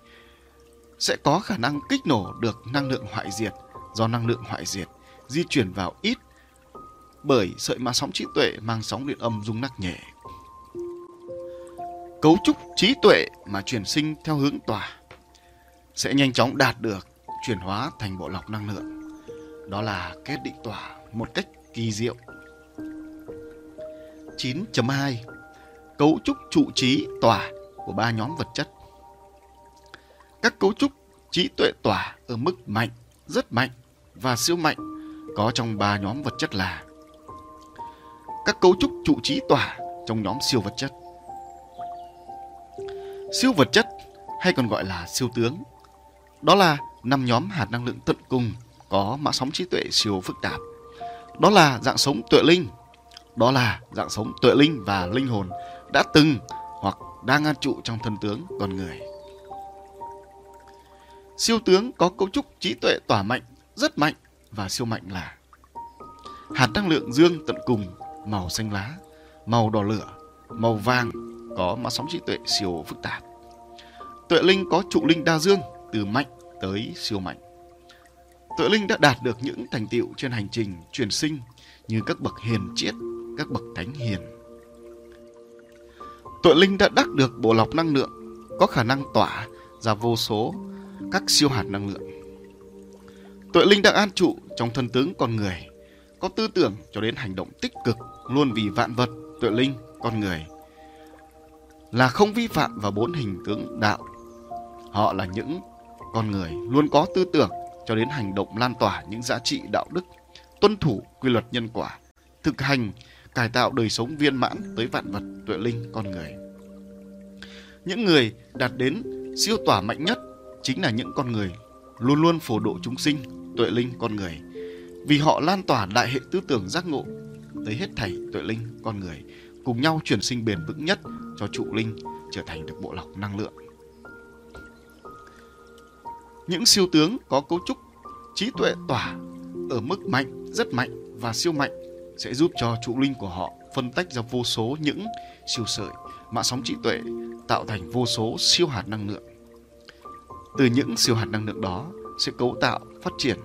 sẽ có khả năng kích nổ được năng lượng hoại diệt do năng lượng hoại diệt di chuyển vào ít bởi sợi mã sóng trí tuệ mang sóng điện âm rung nắc nhẹ. Cấu trúc trí tuệ mà chuyển sinh theo hướng tỏa sẽ nhanh chóng đạt được chuyển hóa thành bộ lọc năng lượng. Đó là kết định tỏa một cách kỳ diệu. 9.2 Cấu trúc trụ trí tỏa của ba nhóm vật chất Các cấu trúc trí tuệ tỏa ở mức mạnh, rất mạnh và siêu mạnh có trong ba nhóm vật chất là các cấu trúc trụ trí tỏa trong nhóm siêu vật chất. Siêu vật chất hay còn gọi là siêu tướng. Đó là năm nhóm hạt năng lượng tận cùng có mã sóng trí tuệ siêu phức tạp. Đó là dạng sống tuệ linh. Đó là dạng sống tuệ linh và linh hồn đã từng hoặc đang an trụ trong thân tướng con người. Siêu tướng có cấu trúc trí tuệ tỏa mạnh, rất mạnh và siêu mạnh là hạt năng lượng dương tận cùng màu xanh lá, màu đỏ lửa, màu vàng có mã sóng trí tuệ siêu phức tạp. Tuệ linh có trụ linh đa dương từ mạnh tới siêu mạnh. Tuệ linh đã đạt được những thành tựu trên hành trình truyền sinh như các bậc hiền triết, các bậc thánh hiền. Tuệ linh đã đắc được bộ lọc năng lượng, có khả năng tỏa ra vô số các siêu hạt năng lượng. Tuệ linh đang an trụ trong thân tướng con người, có tư tưởng cho đến hành động tích cực luôn vì vạn vật, tuệ linh, con người là không vi phạm vào bốn hình tướng đạo. Họ là những con người luôn có tư tưởng cho đến hành động lan tỏa những giá trị đạo đức, tuân thủ quy luật nhân quả, thực hành cải tạo đời sống viên mãn tới vạn vật, tuệ linh, con người. Những người đạt đến siêu tỏa mạnh nhất chính là những con người luôn luôn phổ độ chúng sinh, tuệ linh, con người. Vì họ lan tỏa đại hệ tư tưởng giác ngộ tới hết thảy tuệ linh, con người, cùng nhau chuyển sinh bền vững nhất cho trụ linh trở thành được bộ lọc năng lượng. Những siêu tướng có cấu trúc trí tuệ tỏa ở mức mạnh, rất mạnh và siêu mạnh sẽ giúp cho trụ linh của họ phân tách ra vô số những siêu sợi mã sóng trí tuệ tạo thành vô số siêu hạt năng lượng. Từ những siêu hạt năng lượng đó sẽ cấu tạo, phát triển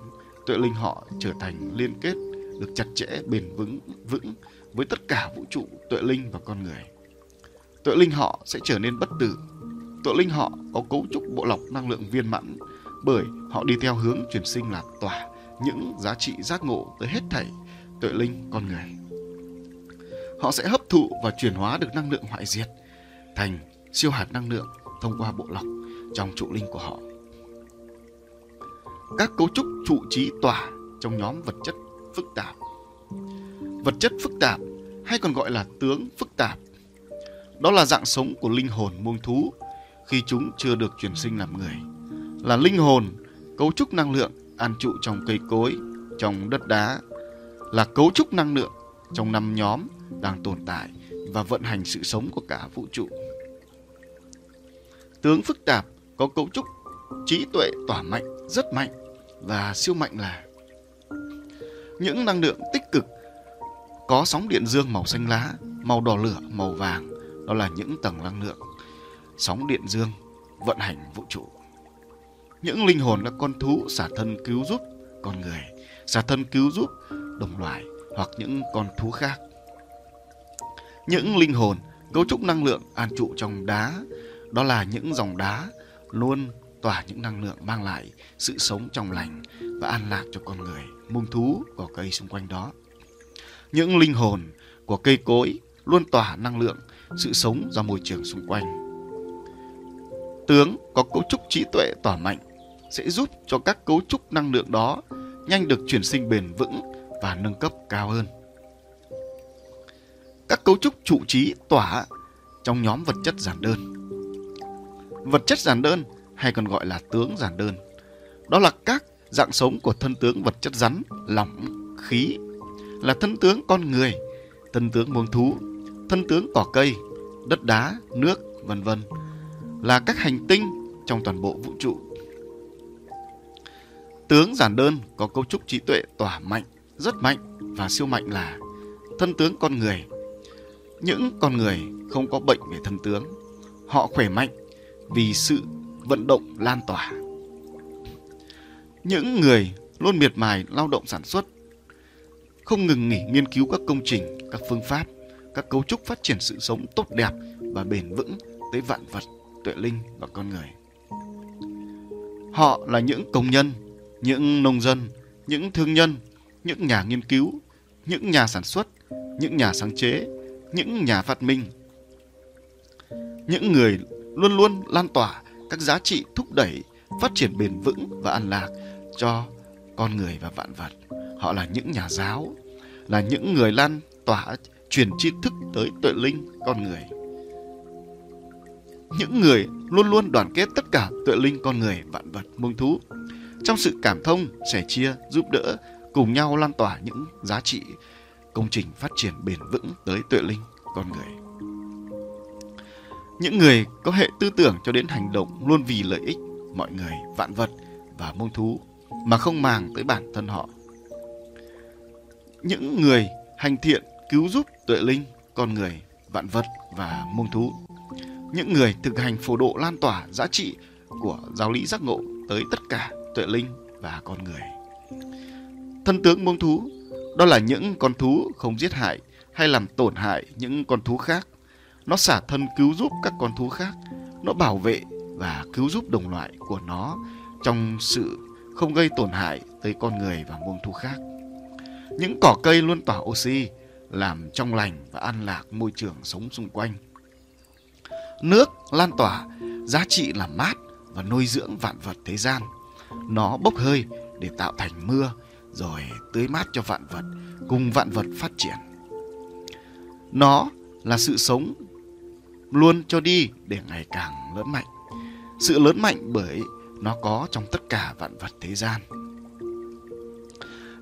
tuệ linh họ trở thành liên kết được chặt chẽ, bền vững, vững với tất cả vũ trụ, tuệ linh và con người. Tuệ linh họ sẽ trở nên bất tử. Tuệ linh họ có cấu trúc bộ lọc năng lượng viên mãn, bởi họ đi theo hướng chuyển sinh là tỏa những giá trị giác ngộ tới hết thảy tuệ linh con người. Họ sẽ hấp thụ và chuyển hóa được năng lượng hoại diệt, thành siêu hạt năng lượng thông qua bộ lọc trong trụ linh của họ. Các cấu trúc trụ trí tỏa trong nhóm vật chất phức tạp. Vật chất phức tạp, hay còn gọi là tướng phức tạp. Đó là dạng sống của linh hồn muông thú khi chúng chưa được chuyển sinh làm người. Là linh hồn, cấu trúc năng lượng an trụ trong cây cối, trong đất đá, là cấu trúc năng lượng trong năm nhóm đang tồn tại và vận hành sự sống của cả vũ trụ. Tướng phức tạp có cấu trúc trí tuệ tỏa mạnh, rất mạnh và siêu mạnh là những năng lượng tích cực có sóng điện dương màu xanh lá, màu đỏ lửa, màu vàng, đó là những tầng năng lượng sóng điện dương vận hành vũ trụ. Những linh hồn là con thú xả thân cứu giúp con người, xả thân cứu giúp đồng loại hoặc những con thú khác. Những linh hồn cấu trúc năng lượng an trụ trong đá, đó là những dòng đá luôn tỏa những năng lượng mang lại sự sống trong lành và an lạc cho con người, muông thú, cỏ cây xung quanh đó. Những linh hồn của cây cối luôn tỏa năng lượng, sự sống ra môi trường xung quanh. Tướng có cấu trúc trí tuệ tỏa mạnh sẽ giúp cho các cấu trúc năng lượng đó nhanh được chuyển sinh bền vững và nâng cấp cao hơn. Các cấu trúc trụ trí tỏa trong nhóm vật chất giản đơn. Vật chất giản đơn hay còn gọi là tướng giản đơn. Đó là các dạng sống của thân tướng vật chất rắn, lỏng, khí, là thân tướng con người, thân tướng muông thú, thân tướng cỏ cây, đất đá, nước, vân vân, là các hành tinh trong toàn bộ vũ trụ. Tướng giản đơn có cấu trúc trí tuệ tỏa mạnh, rất mạnh và siêu mạnh là thân tướng con người. Những con người không có bệnh về thân tướng, họ khỏe mạnh vì sự vận động lan tỏa. Những người luôn miệt mài lao động sản xuất, không ngừng nghỉ nghiên cứu các công trình, các phương pháp, các cấu trúc phát triển sự sống tốt đẹp và bền vững tới vạn vật, tuệ linh và con người. Họ là những công nhân, những nông dân, những thương nhân, những nhà nghiên cứu, những nhà sản xuất, những nhà sáng chế, những nhà phát minh. Những người luôn luôn lan tỏa các giá trị thúc đẩy phát triển bền vững và an lạc cho con người và vạn vật. Họ là những nhà giáo, là những người lan tỏa truyền tri thức tới tuệ linh con người. Những người luôn luôn đoàn kết tất cả tuệ linh con người, vạn vật, muông thú trong sự cảm thông, sẻ chia, giúp đỡ, cùng nhau lan tỏa những giá trị công trình phát triển bền vững tới tuệ linh con người. Những người có hệ tư tưởng cho đến hành động luôn vì lợi ích mọi người, vạn vật và muông thú mà không màng tới bản thân họ. Những người hành thiện cứu giúp tuệ linh, con người, vạn vật và muông thú. Những người thực hành phổ độ lan tỏa giá trị của giáo lý giác ngộ tới tất cả tuệ linh và con người. Thân tướng muông thú đó là những con thú không giết hại hay làm tổn hại những con thú khác. Nó xả thân cứu giúp các con thú khác. Nó bảo vệ và cứu giúp đồng loại của nó trong sự không gây tổn hại tới con người và muông thú khác. Những cỏ cây luôn tỏa oxy, làm trong lành và an lạc môi trường sống xung quanh. Nước lan tỏa, giá trị làm mát và nuôi dưỡng vạn vật thế gian. Nó bốc hơi để tạo thành mưa, rồi tưới mát cho vạn vật, cùng vạn vật phát triển. Nó là sự sống luôn cho đi để ngày càng lớn mạnh. Sự lớn mạnh bởi nó có trong tất cả vạn vật thế gian.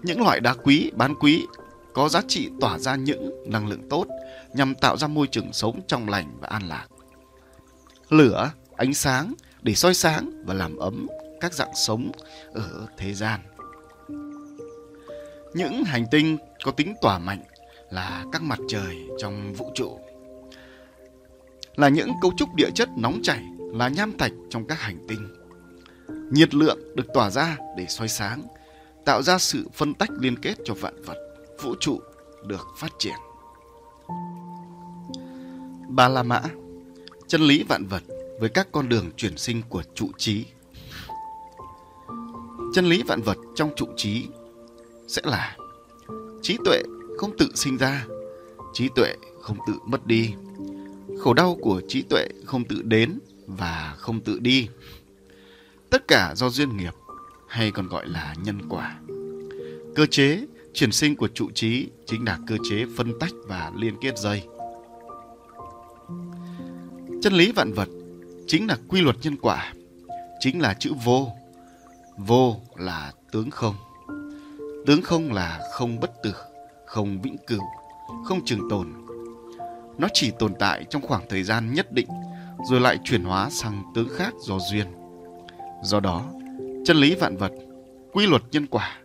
Những loại đá quý, bán quý có giá trị tỏa ra những năng lượng tốt nhằm tạo ra môi trường sống trong lành và an lạc. Lửa, ánh sáng để soi sáng và làm ấm các dạng sống ở thế gian. Những hành tinh có tính tỏa mạnh là các mặt trời trong vũ trụ. Là những cấu trúc địa chất nóng chảy là nham thạch trong các hành tinh. Nhiệt lượng được tỏa ra để soi sáng, tạo ra sự phân tách liên kết cho vạn vật, vũ trụ được phát triển. Ba La Mã Chân lý vạn vật với các con đường chuyển sinh của trụ trí. Chân lý vạn vật trong trụ trí sẽ là trí tuệ không tự sinh ra, trí tuệ không tự mất đi. Khổ đau của trí tuệ không tự đến và không tự đi. Tất cả do duyên nghiệp hay còn gọi là nhân quả. Cơ chế Triển sinh của trụ trí chính là cơ chế phân tách và liên kết dây. Chân lý vạn vật chính là quy luật nhân quả, chính là chữ vô. Vô là tướng không. Tướng không là không bất tử, không vĩnh cửu, không trường tồn. Nó chỉ tồn tại trong khoảng thời gian nhất định rồi lại chuyển hóa sang tướng khác do duyên. Do đó, chân lý vạn vật, quy luật nhân quả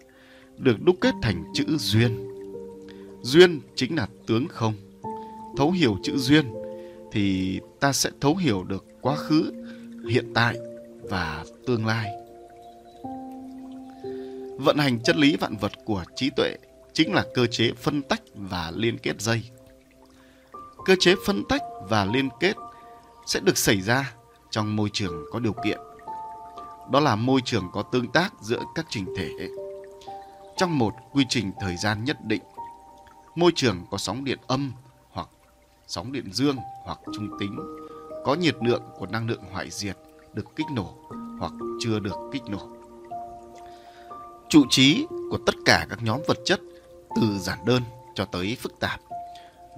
được đúc kết thành chữ duyên. Duyên chính là tướng không. Thấu hiểu chữ duyên thì ta sẽ thấu hiểu được quá khứ, hiện tại và tương lai. Vận hành chân lý vạn vật của trí tuệ chính là cơ chế phân tách và liên kết dây. Cơ chế phân tách và liên kết sẽ được xảy ra trong môi trường có điều kiện. Đó là môi trường có tương tác giữa các trình thể. Trong một quy trình thời gian nhất định, môi trường có sóng điện âm hoặc sóng điện dương hoặc trung tính, có nhiệt lượng của năng lượng hoại diệt được kích nổ hoặc chưa được kích nổ. Trụ trí của tất cả các nhóm vật chất từ giản đơn cho tới phức tạp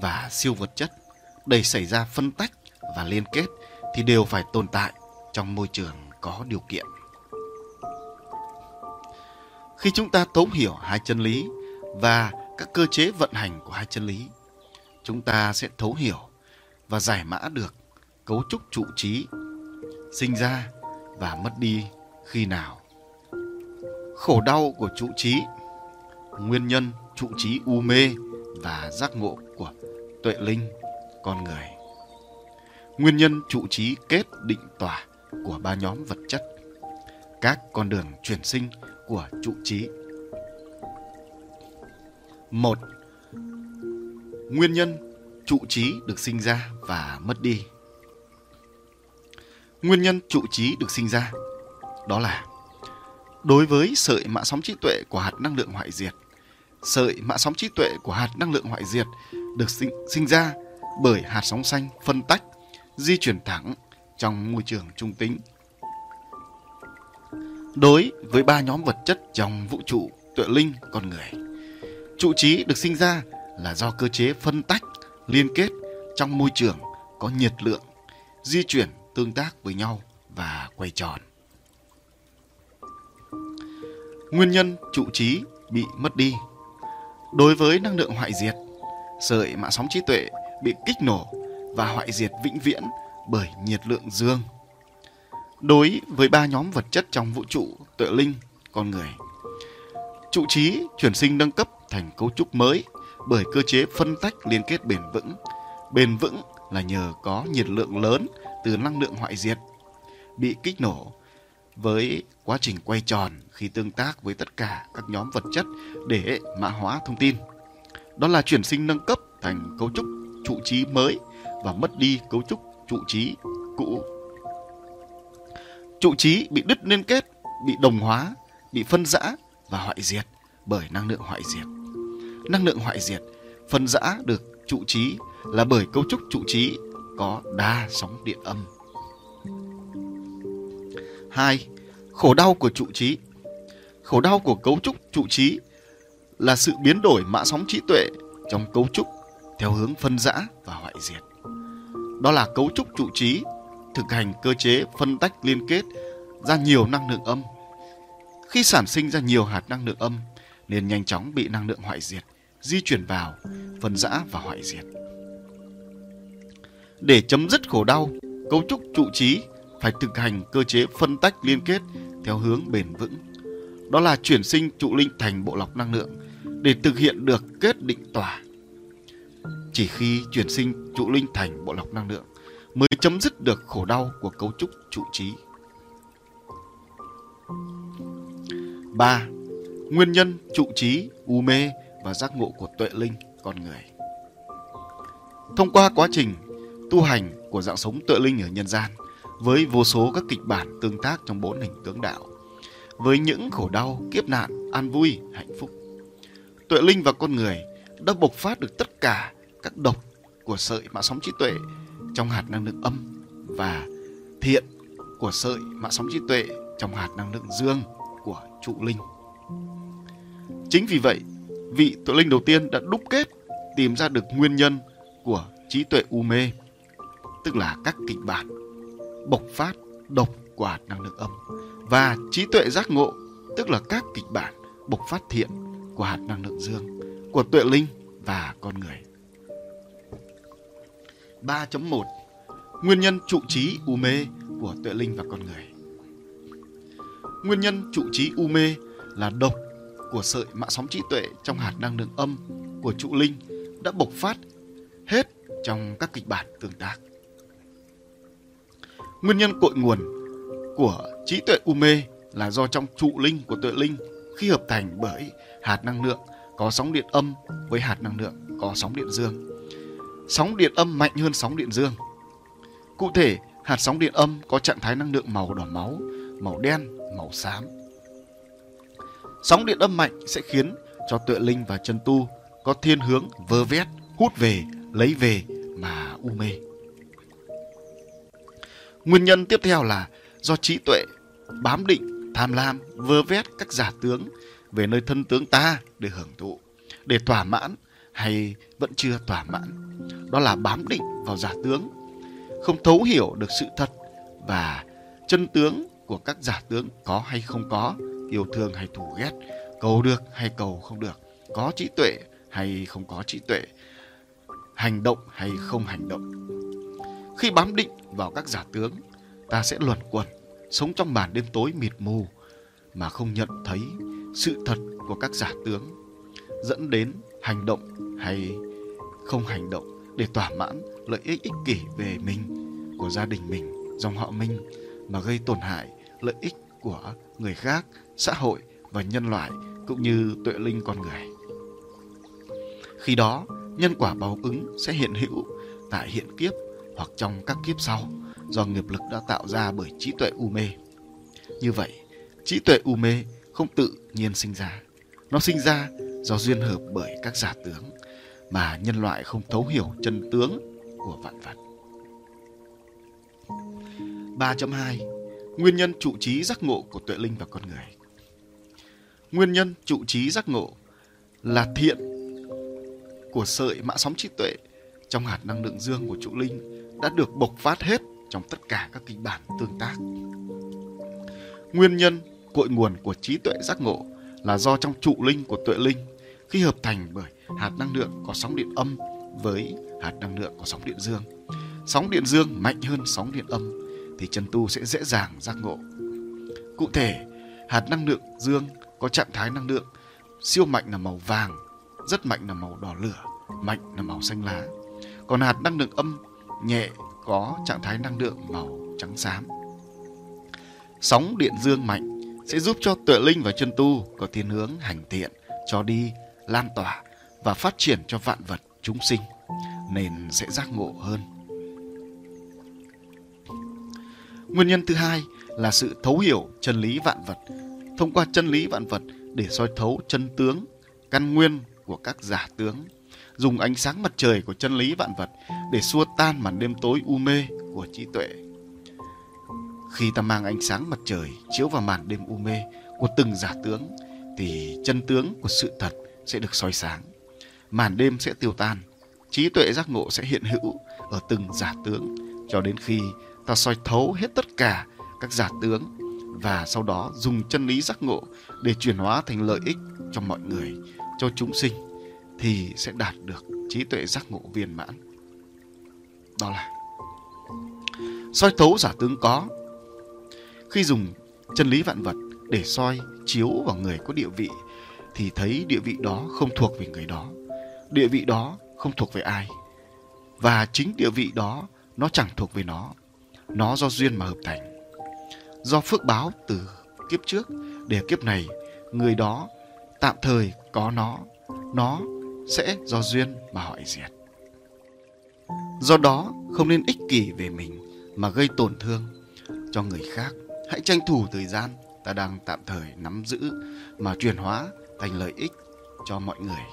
và siêu vật chất để xảy ra phân tách và liên kết thì đều phải tồn tại trong môi trường có điều kiện. Khi chúng ta thấu hiểu hai chân lý và các cơ chế vận hành của hai chân lý, chúng ta sẽ thấu hiểu và giải mã được cấu trúc trụ trí sinh ra và mất đi khi nào. Khổ đau của trụ trí, nguyên nhân trụ trí u mê và giác ngộ của tuệ linh con người nguyên nhân trụ trí kết định tỏa của ba nhóm vật chất, các con đường chuyển sinh của trụ trí. một nguyên nhân trụ trí được sinh ra và mất đi. Nguyên nhân trụ trí được sinh ra đó là đối với sợi mã sóng trí tuệ của hạt năng lượng hoại diệt. Sợi mã sóng trí tuệ của hạt năng lượng hoại diệt được sinh, sinh ra bởi hạt sóng xanh phân tách di chuyển thẳng trong môi trường trung tính đối với ba nhóm vật chất trong vũ trụ tuệ linh, con người. Trụ trí được sinh ra là do cơ chế phân tách, liên kết trong môi trường có nhiệt lượng, di chuyển tương tác với nhau và quay tròn. Nguyên nhân trụ trí bị mất đi. Đối với năng lượng hoại diệt, sợi mạng sóng trí tuệ bị kích nổ và hoại diệt vĩnh viễn bởi nhiệt lượng dương đối với ba nhóm vật chất trong vũ trụ tuệ linh, con người, trụ trí chuyển sinh nâng cấp thành cấu trúc mới bởi cơ chế phân tách liên kết bền vững bền vững là nhờ có nhiệt lượng lớn từ năng lượng hoại diệt bị kích nổ với quá trình quay tròn khi tương tác với tất cả các nhóm vật chất để mã hóa thông tin. Đó là chuyển sinh nâng cấp thành cấu trúc trụ trí mới và mất đi cấu trúc trụ trí cũ. Trụ trí bị đứt liên kết, bị đồng hóa, bị phân rã và hoại diệt bởi năng lượng hoại diệt. Năng lượng hoại diệt phân rã được trụ trí là bởi cấu trúc trụ trí có đa sóng điện âm. 2. Khổ đau của trụ trí Khổ đau của cấu trúc trụ trí là sự biến đổi mã sóng trí tuệ trong cấu trúc theo hướng phân rã và hoại diệt. Đó là cấu trúc trụ trí thực hành cơ chế phân tách liên kết ra nhiều năng lượng âm. Khi sản sinh ra nhiều hạt năng lượng âm, nên nhanh chóng bị năng lượng hoại diệt, di chuyển vào, phân rã và hoại diệt. Để chấm dứt khổ đau, cấu trúc trụ trí phải thực hành cơ chế phân tách liên kết theo hướng bền vững. Đó là chuyển sinh trụ linh thành bộ lọc năng lượng để thực hiện được kết định tỏa. Chỉ khi chuyển sinh trụ linh thành bộ lọc năng lượng mới chấm dứt được khổ đau của cấu trúc trụ trí. 3. Nguyên nhân trụ trí, u mê và giác ngộ của tuệ linh con người. Thông qua quá trình tu hành của dạng sống tuệ linh ở nhân gian với vô số các kịch bản tương tác trong bốn hình tướng đạo với những khổ đau, kiếp nạn, an vui, hạnh phúc. Tuệ linh và con người đã bộc phát được tất cả các độc của sợi mã sóng trí tuệ trong hạt năng lượng âm và thiện của sợi mạng sóng trí tuệ trong hạt năng lượng dương của trụ linh. Chính vì vậy, vị tụ linh đầu tiên đã đúc kết tìm ra được nguyên nhân của trí tuệ u mê, tức là các kịch bản bộc phát độc của hạt năng lượng âm và trí tuệ giác ngộ, tức là các kịch bản bộc phát thiện của hạt năng lượng dương, của tuệ linh và con người. 3.1 Nguyên nhân trụ trí u mê của tuệ linh và con người Nguyên nhân trụ trí u mê là độc của sợi mạng sóng trí tuệ trong hạt năng lượng âm của trụ linh đã bộc phát hết trong các kịch bản tương tác. Nguyên nhân cội nguồn của trí tuệ u mê là do trong trụ linh của tuệ linh khi hợp thành bởi hạt năng lượng có sóng điện âm với hạt năng lượng có sóng điện dương. Sóng điện âm mạnh hơn sóng điện dương. Cụ thể, hạt sóng điện âm có trạng thái năng lượng màu đỏ máu, màu đen, màu xám. Sóng điện âm mạnh sẽ khiến cho tuệ linh và chân tu có thiên hướng vơ vét, hút về, lấy về mà u mê. Nguyên nhân tiếp theo là do trí tuệ, bám định, tham lam, vơ vét các giả tướng về nơi thân tướng ta để hưởng thụ, để thỏa mãn hay vẫn chưa thỏa mãn. Đó là bám định vào giả tướng, không thấu hiểu được sự thật và chân tướng của các giả tướng có hay không có, yêu thương hay thù ghét, cầu được hay cầu không được, có trí tuệ hay không có trí tuệ, hành động hay không hành động. Khi bám định vào các giả tướng, ta sẽ luẩn quẩn, sống trong màn đêm tối mịt mù mà không nhận thấy sự thật của các giả tướng, dẫn đến hành động hay không hành động để thỏa mãn lợi ích ích kỷ về mình, của gia đình mình, dòng họ mình mà gây tổn hại lợi ích của người khác, xã hội và nhân loại cũng như tuệ linh con người. Khi đó, nhân quả báo ứng sẽ hiện hữu tại hiện kiếp hoặc trong các kiếp sau do nghiệp lực đã tạo ra bởi trí tuệ u mê. Như vậy, trí tuệ u mê không tự nhiên sinh ra. Nó sinh ra do duyên hợp bởi các giả tướng, mà nhân loại không thấu hiểu chân tướng của vạn vật. 3.2 Nguyên nhân trụ trí giác ngộ của tuệ linh và con người Nguyên nhân trụ trí giác ngộ là thiện của sợi mã sóng trí tuệ trong hạt năng lượng dương của trụ linh đã được bộc phát hết trong tất cả các kịch bản tương tác. Nguyên nhân cội nguồn của trí tuệ giác ngộ là do trong trụ linh của tuệ linh khi hợp thành bởi hạt năng lượng có sóng điện âm với hạt năng lượng có sóng điện dương. Sóng điện dương mạnh hơn sóng điện âm thì chân tu sẽ dễ dàng giác ngộ. Cụ thể, hạt năng lượng dương có trạng thái năng lượng siêu mạnh là màu vàng, rất mạnh là màu đỏ lửa, mạnh là màu xanh lá. Còn hạt năng lượng âm nhẹ có trạng thái năng lượng màu trắng xám. Sóng điện dương mạnh sẽ giúp cho tuệ linh và chân tu có thiên hướng hành thiện, cho đi, lan tỏa và phát triển cho vạn vật chúng sinh nên sẽ giác ngộ hơn. Nguyên nhân thứ hai là sự thấu hiểu chân lý vạn vật. Thông qua chân lý vạn vật để soi thấu chân tướng, căn nguyên của các giả tướng. Dùng ánh sáng mặt trời của chân lý vạn vật để xua tan màn đêm tối u mê của trí tuệ. Khi ta mang ánh sáng mặt trời chiếu vào màn đêm u mê của từng giả tướng thì chân tướng của sự thật sẽ được soi sáng. Màn đêm sẽ tiêu tan, trí tuệ giác ngộ sẽ hiện hữu ở từng giả tướng cho đến khi ta soi thấu hết tất cả các giả tướng và sau đó dùng chân lý giác ngộ để chuyển hóa thành lợi ích cho mọi người, cho chúng sinh thì sẽ đạt được trí tuệ giác ngộ viên mãn. Đó là soi thấu giả tướng có. Khi dùng chân lý vạn vật để soi chiếu vào người có địa vị thì thấy địa vị đó không thuộc về người đó. Địa vị đó không thuộc về ai. Và chính địa vị đó nó chẳng thuộc về nó. Nó do duyên mà hợp thành. Do phước báo từ kiếp trước, để kiếp này, người đó tạm thời có nó. Nó sẽ do duyên mà hoại diệt. Do đó không nên ích kỷ về mình mà gây tổn thương cho người khác. Hãy tranh thủ thời gian ta đang tạm thời nắm giữ mà chuyển hóa thành lợi ích cho mọi người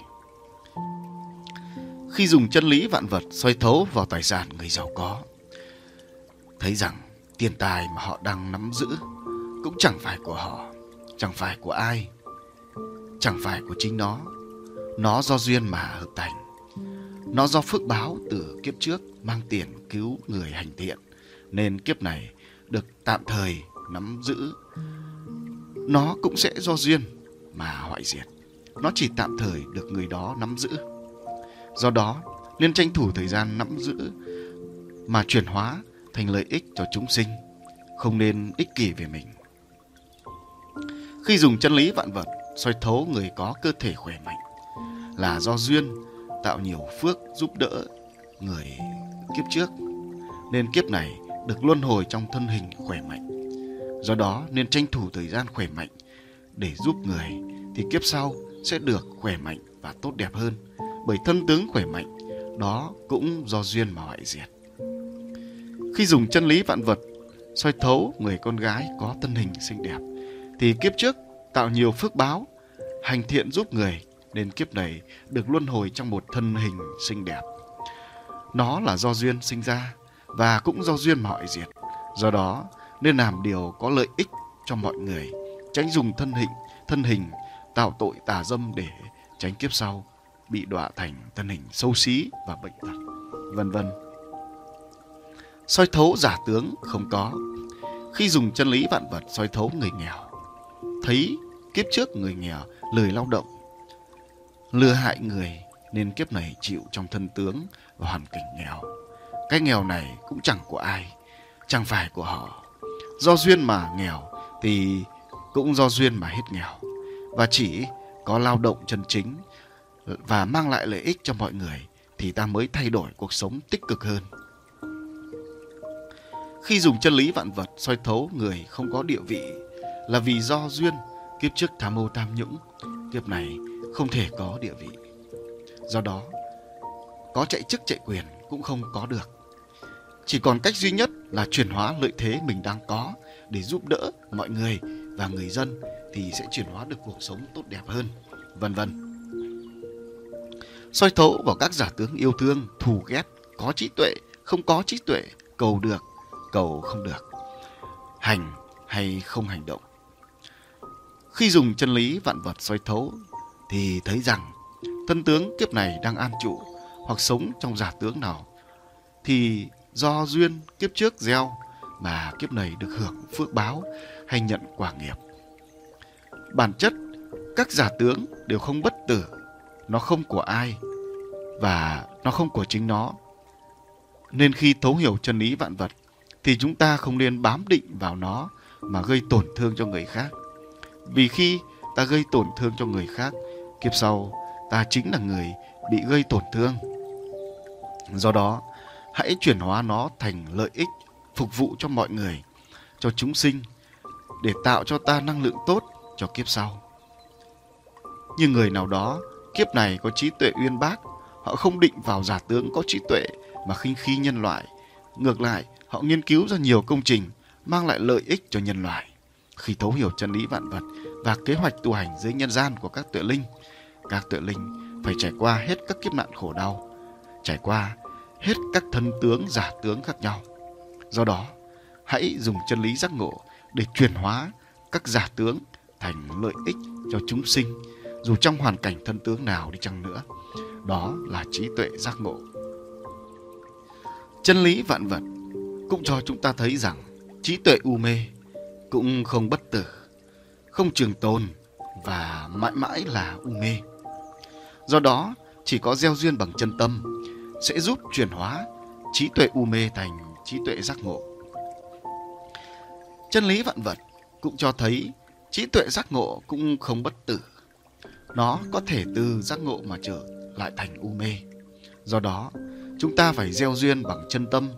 khi dùng chân lý vạn vật xoay thấu vào tài sản người giàu có thấy rằng tiền tài mà họ đang nắm giữ cũng chẳng phải của họ, chẳng phải của ai, chẳng phải của chính nó. Nó do duyên mà hợp thành. Nó do phước báo từ kiếp trước mang tiền cứu người hành thiện, nên kiếp này được tạm thời nắm giữ. Nó cũng sẽ do duyên mà hoại diệt. Nó chỉ tạm thời được người đó nắm giữ. Do đó, nên tranh thủ thời gian nắm giữ mà chuyển hóa thành lợi ích cho chúng sinh, không nên ích kỷ về mình. Khi dùng chân lý vạn vật soi thấu người có cơ thể khỏe mạnh là do duyên tạo nhiều phước giúp đỡ người kiếp trước nên kiếp này được luân hồi trong thân hình khỏe mạnh. Do đó nên tranh thủ thời gian khỏe mạnh để giúp người thì kiếp sau sẽ được khỏe mạnh và tốt đẹp hơn bởi thân tướng khỏe mạnh đó cũng do duyên mà hoại diệt. Khi dùng chân lý vạn vật soi thấu người con gái có thân hình xinh đẹp thì kiếp trước tạo nhiều phước báo, hành thiện giúp người nên kiếp này được luân hồi trong một thân hình xinh đẹp. Nó là do duyên sinh ra và cũng do duyên mà diệt. Do đó nên làm điều có lợi ích cho mọi người, tránh dùng thân hình, thân hình tạo tội tà dâm để tránh kiếp sau bị đọa thành thân hình xấu xí và bệnh tật, vân vân. Soi thấu giả tướng không có. Khi dùng chân lý vạn vật soi thấu người nghèo thấy kiếp trước người nghèo lười lao động lừa hại người nên kiếp này chịu trong thân tướng và hoàn cảnh nghèo. Cái nghèo này cũng chẳng của ai chẳng phải của họ. Do duyên mà nghèo thì cũng do duyên mà hết nghèo và chỉ có lao động chân chính và mang lại lợi ích cho mọi người thì ta mới thay đổi cuộc sống tích cực hơn khi dùng chân lý vạn vật soi thấu người không có địa vị là vì do duyên kiếp trước tham ô tham nhũng, kiếp này không thể có địa vị. Do đó, có chạy chức chạy quyền cũng không có được. Chỉ còn cách duy nhất là chuyển hóa lợi thế mình đang có để giúp đỡ mọi người và người dân thì sẽ chuyển hóa được cuộc sống tốt đẹp hơn, vân vân. Soi thấu vào các giả tướng yêu thương, thù ghét, có trí tuệ, không có trí tuệ, cầu được, cầu không được, hành hay không hành động. Khi dùng chân lý vạn vật soi thấu thì thấy rằng thân tướng kiếp này đang an trụ hoặc sống trong giả tướng nào thì do duyên kiếp trước gieo mà kiếp này được hưởng phước báo hay nhận quả nghiệp. Bản chất các giả tướng đều không bất tử, nó không của ai và nó không của chính nó. Nên khi thấu hiểu chân lý vạn vật thì chúng ta không nên bám định vào nó mà gây tổn thương cho người khác. Vì khi ta gây tổn thương cho người khác, kiếp sau ta chính là người bị gây tổn thương. Do đó, hãy chuyển hóa nó thành lợi ích phục vụ cho mọi người, cho chúng sinh để tạo cho ta năng lượng tốt cho kiếp sau. Như người nào đó, kiếp này có trí tuệ uyên bác, họ không định vào giả tướng có trí tuệ mà khinh khi nhân loại. Ngược lại, họ nghiên cứu ra nhiều công trình mang lại lợi ích cho nhân loại. Khi thấu hiểu chân lý vạn vật và kế hoạch tu hành dưới nhân gian của các tuệ linh, các tuệ linh phải trải qua hết các kiếp nạn khổ đau, trải qua hết các thân tướng giả tướng khác nhau. Do đó, hãy dùng chân lý giác ngộ để chuyển hóa các giả tướng thành lợi ích cho chúng sinh dù trong hoàn cảnh thân tướng nào đi chăng nữa. Đó là trí tuệ giác ngộ. Chân lý vạn vật cũng cho chúng ta thấy rằng trí tuệ u mê cũng không bất tử, không trường tồn và mãi mãi là u mê. Do đó, chỉ có gieo duyên bằng chân tâm sẽ giúp chuyển hóa trí tuệ u mê thành trí tuệ giác ngộ. Chân lý vạn vật cũng cho thấy trí tuệ giác ngộ cũng không bất tử. Nó có thể từ giác ngộ mà trở lại thành u mê. Do đó, chúng ta phải gieo duyên bằng chân tâm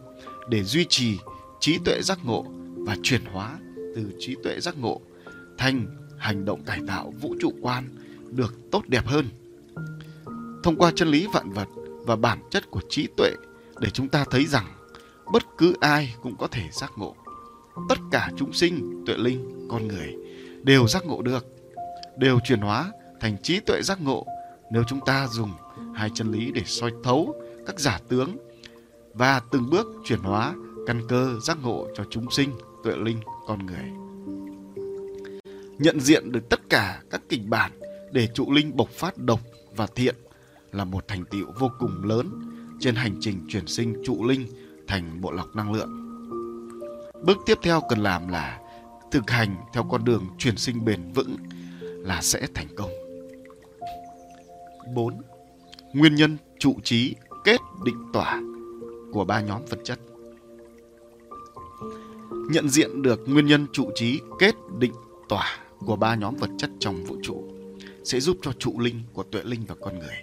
để duy trì trí tuệ giác ngộ và chuyển hóa từ trí tuệ giác ngộ thành hành động cải tạo vũ trụ quan được tốt đẹp hơn. Thông qua chân lý vạn vật và bản chất của trí tuệ để chúng ta thấy rằng bất cứ ai cũng có thể giác ngộ. Tất cả chúng sinh, tuệ linh, con người đều giác ngộ được, đều chuyển hóa thành trí tuệ giác ngộ nếu chúng ta dùng hai chân lý để soi thấu các giả tướng và từng bước chuyển hóa căn cơ giác ngộ cho chúng sinh, tuệ linh, con người. Nhận diện được tất cả các kịch bản để trụ linh bộc phát độc và thiện là một thành tựu vô cùng lớn trên hành trình chuyển sinh trụ linh thành bộ lọc năng lượng. Bước tiếp theo cần làm là thực hành theo con đường chuyển sinh bền vững là sẽ thành công. 4. Nguyên nhân trụ trí kết định tỏa của ba nhóm vật chất. Nhận diện được nguyên nhân trụ trí kết định tỏa của ba nhóm vật chất trong vũ trụ sẽ giúp cho trụ linh của tuệ linh và con người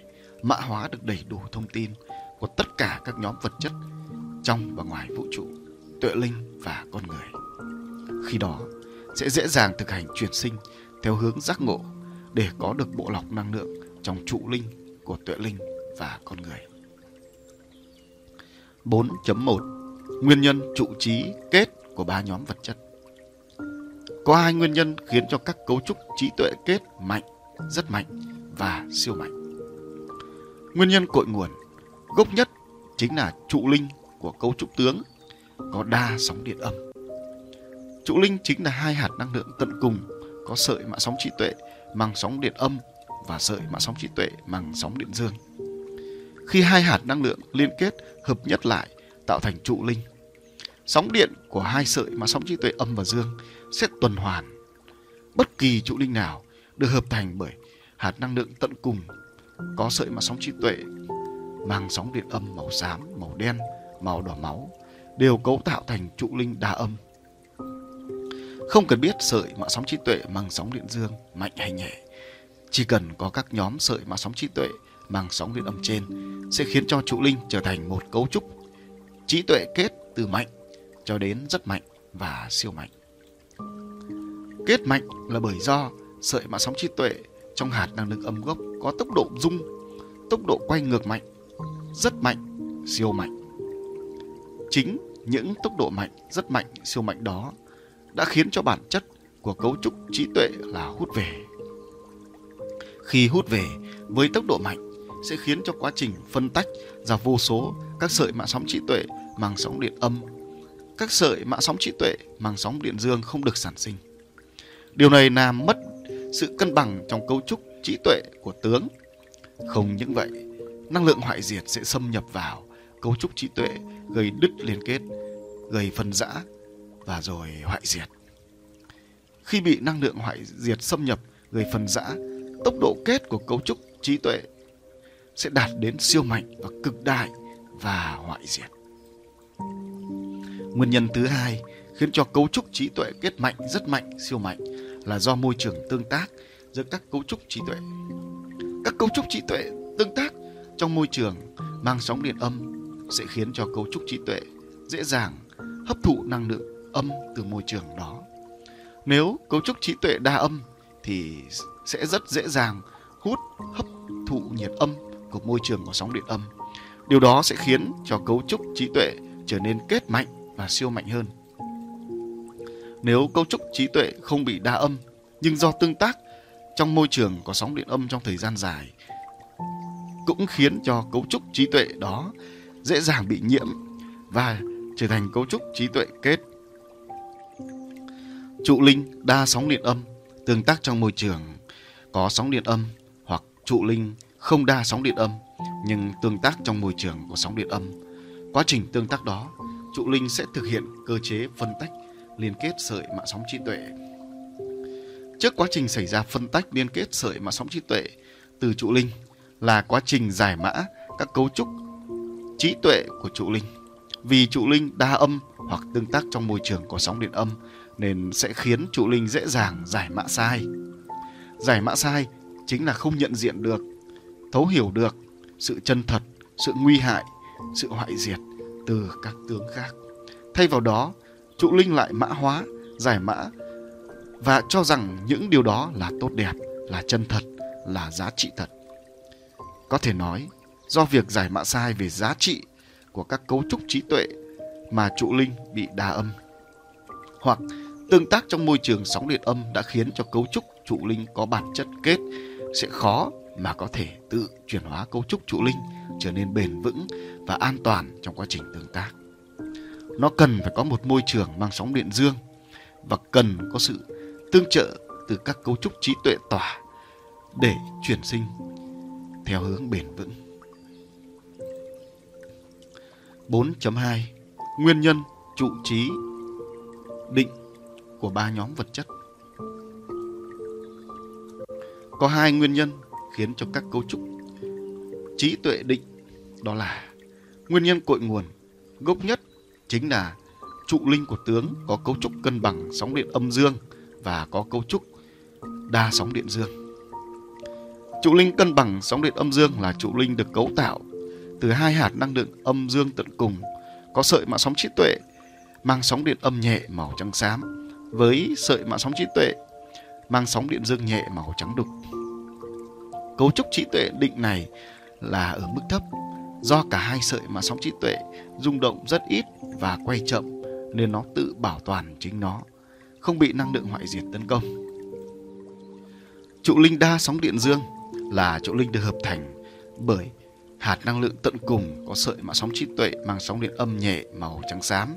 mã hóa được đầy đủ thông tin của tất cả các nhóm vật chất trong và ngoài vũ trụ, tuệ linh và con người. Khi đó, sẽ dễ dàng thực hành chuyển sinh theo hướng giác ngộ để có được bộ lọc năng lượng trong trụ linh của tuệ linh và con người. 4.1 Nguyên nhân trụ trí kết của ba nhóm vật chất Có hai nguyên nhân khiến cho các cấu trúc trí tuệ kết mạnh, rất mạnh và siêu mạnh. Nguyên nhân cội nguồn gốc nhất chính là trụ linh của cấu trúc tướng có đa sóng điện âm. Trụ linh chính là hai hạt năng lượng tận cùng có sợi mã sóng trí tuệ mang sóng điện âm và sợi mã sóng trí tuệ mang sóng điện dương. Khi hai hạt năng lượng liên kết hợp nhất lại tạo thành trụ linh, sóng điện của hai sợi mã sóng trí tuệ âm và dương sẽ tuần hoàn. Bất kỳ trụ linh nào được hợp thành bởi hạt năng lượng tận cùng có sợi mà sóng trí tuệ mang sóng điện âm màu xám, màu đen, màu đỏ máu đều cấu tạo thành trụ linh đa âm. Không cần biết sợi mạng sóng trí tuệ mang sóng điện dương mạnh hay nhẹ, chỉ cần có các nhóm sợi mạng sóng trí tuệ mang sóng điện âm trên sẽ khiến cho trụ linh trở thành một cấu trúc trí tuệ kết từ mạnh cho đến rất mạnh và siêu mạnh. Kết mạnh là bởi do sợi mạng sóng trí tuệ trong hạt năng lượng âm gốc có tốc độ rung tốc độ quay ngược mạnh, rất mạnh, siêu mạnh. Chính những tốc độ mạnh, rất mạnh, siêu mạnh đó đã khiến cho bản chất của cấu trúc trí tuệ là hút về. Khi hút về với tốc độ mạnh sẽ khiến cho quá trình phân tách ra vô số các sợi mạng sóng trí tuệ mang sóng điện âm. Các sợi mạng sóng trí tuệ mang sóng điện dương không được sản sinh. Điều này làm mất sự cân bằng trong cấu trúc trí tuệ của tướng. Không những vậy, năng lượng hoại diệt sẽ xâm nhập vào cấu trúc trí tuệ gây đứt liên kết, gây phân rã và rồi hoại diệt. Khi bị năng lượng hoại diệt xâm nhập gây phân rã, tốc độ kết của cấu trúc trí tuệ sẽ đạt đến siêu mạnh và cực đại và hoại diệt. Nguyên nhân thứ hai khiến cho cấu trúc trí tuệ kết mạnh rất mạnh, siêu mạnh là do môi trường tương tác giữa các cấu trúc trí tuệ. Các cấu trúc trí tuệ tương tác trong môi trường mang sóng điện âm sẽ khiến cho cấu trúc trí tuệ dễ dàng hấp thụ năng lượng âm từ môi trường đó. Nếu cấu trúc trí tuệ đa âm thì sẽ rất dễ dàng hút, hấp thụ nhiệt âm của môi trường có sóng điện âm. Điều đó sẽ khiến cho cấu trúc trí tuệ trở nên kết mạnh và siêu mạnh hơn. Nếu cấu trúc trí tuệ không bị đa âm, nhưng do tương tác trong môi trường có sóng điện âm trong thời gian dài, cũng khiến cho cấu trúc trí tuệ đó dễ dàng bị nhiễm và trở thành cấu trúc trí tuệ kết. Trụ linh đa sóng điện âm tương tác trong môi trường có sóng điện âm hoặc trụ linh không đa sóng điện âm nhưng tương tác trong môi trường có sóng điện âm. Quá trình tương tác đó, trụ linh sẽ thực hiện cơ chế phân tách liên kết sợi mạng sóng trí tuệ. Trước quá trình xảy ra phân tách liên kết sợi mạng sóng trí tuệ từ trụ linh là quá trình giải mã các cấu trúc trí tuệ của trụ linh. Vì trụ linh đa âm hoặc tương tác trong môi trường có sóng điện âm nên sẽ khiến trụ linh dễ dàng giải mã sai. Giải mã sai chính là không nhận diện được, thấu hiểu được sự chân thật, sự nguy hại, sự hoại diệt từ các tướng khác. Thay vào đó, trụ linh lại mã hóa, giải mã và cho rằng những điều đó là tốt đẹp, là chân thật, là giá trị thật. Có thể nói, do việc giải mã sai về giá trị của các cấu trúc trí tuệ mà trụ linh bị đa âm. Hoặc tương tác trong môi trường sóng điện âm đã khiến cho cấu trúc trụ linh có bản chất kết sẽ khó mà có thể tự chuyển hóa cấu trúc trụ linh trở nên bền vững và an toàn trong quá trình tương tác. Nó cần phải có một môi trường mang sóng điện dương và cần có sự tương trợ từ các cấu trúc trí tuệ tỏa để chuyển sinh theo hướng bền vững. 4.2 Nguyên nhân, trụ trí, định của ba nhóm vật chất. Có hai nguyên nhân khiến cho các cấu trúc trí tuệ định, đó là nguyên nhân cội nguồn, gốc nhất chính là trụ linh của tướng có cấu trúc cân bằng sóng điện âm dương và có cấu trúc đa sóng điện dương. Trụ linh cân bằng sóng điện âm dương là trụ linh được cấu tạo từ hai hạt năng lượng âm dương tận cùng, có sợi mạng sóng trí tuệ mang sóng điện âm nhẹ màu trắng xám với sợi mạng sóng trí tuệ mang sóng điện dương nhẹ màu trắng đục. Cấu trúc trí tuệ định này là ở mức thấp do cả hai sợi mạng sóng trí tuệ rung động rất ít và quay chậm nên nó tự bảo toàn chính nó, không bị năng lượng hoại diệt tấn công. Trụ linh đa sóng điện dương là trụ linh được hợp thành bởi hạt năng lượng tận cùng có sợi mạng sóng trí tuệ mang sóng điện âm nhẹ màu trắng xám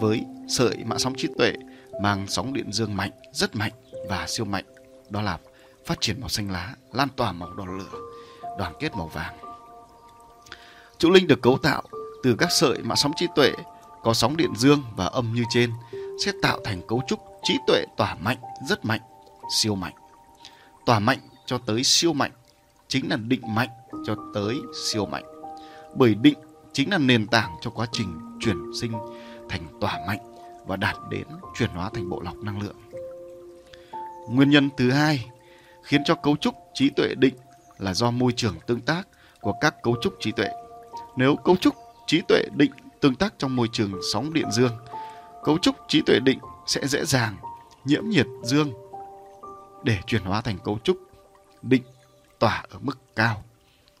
với sợi mạng sóng trí tuệ mang sóng điện dương mạnh, rất mạnh và siêu mạnh. Đó là phát triển màu xanh lá, lan tỏa màu đỏ lửa, đoàn kết màu vàng. Trụ linh được cấu tạo từ các sợi mạng sóng trí tuệ có sóng điện dương và âm như trên sẽ tạo thành cấu trúc trí tuệ tỏa mạnh, rất mạnh, siêu mạnh. Tỏa mạnh cho tới siêu mạnh chính là định mạnh cho tới siêu mạnh. Bởi định chính là nền tảng cho quá trình chuyển sinh thành tỏa mạnh và đạt đến chuyển hóa thành bộ lọc năng lượng. Nguyên nhân thứ hai khiến cho cấu trúc trí tuệ định là do môi trường tương tác của các cấu trúc trí tuệ. Nếu cấu trúc trí tuệ định tương tác trong môi trường sóng điện dương, cấu trúc trí tuệ định sẽ dễ dàng nhiễm nhiệt dương để chuyển hóa thành cấu trúc định tỏa ở mức cao.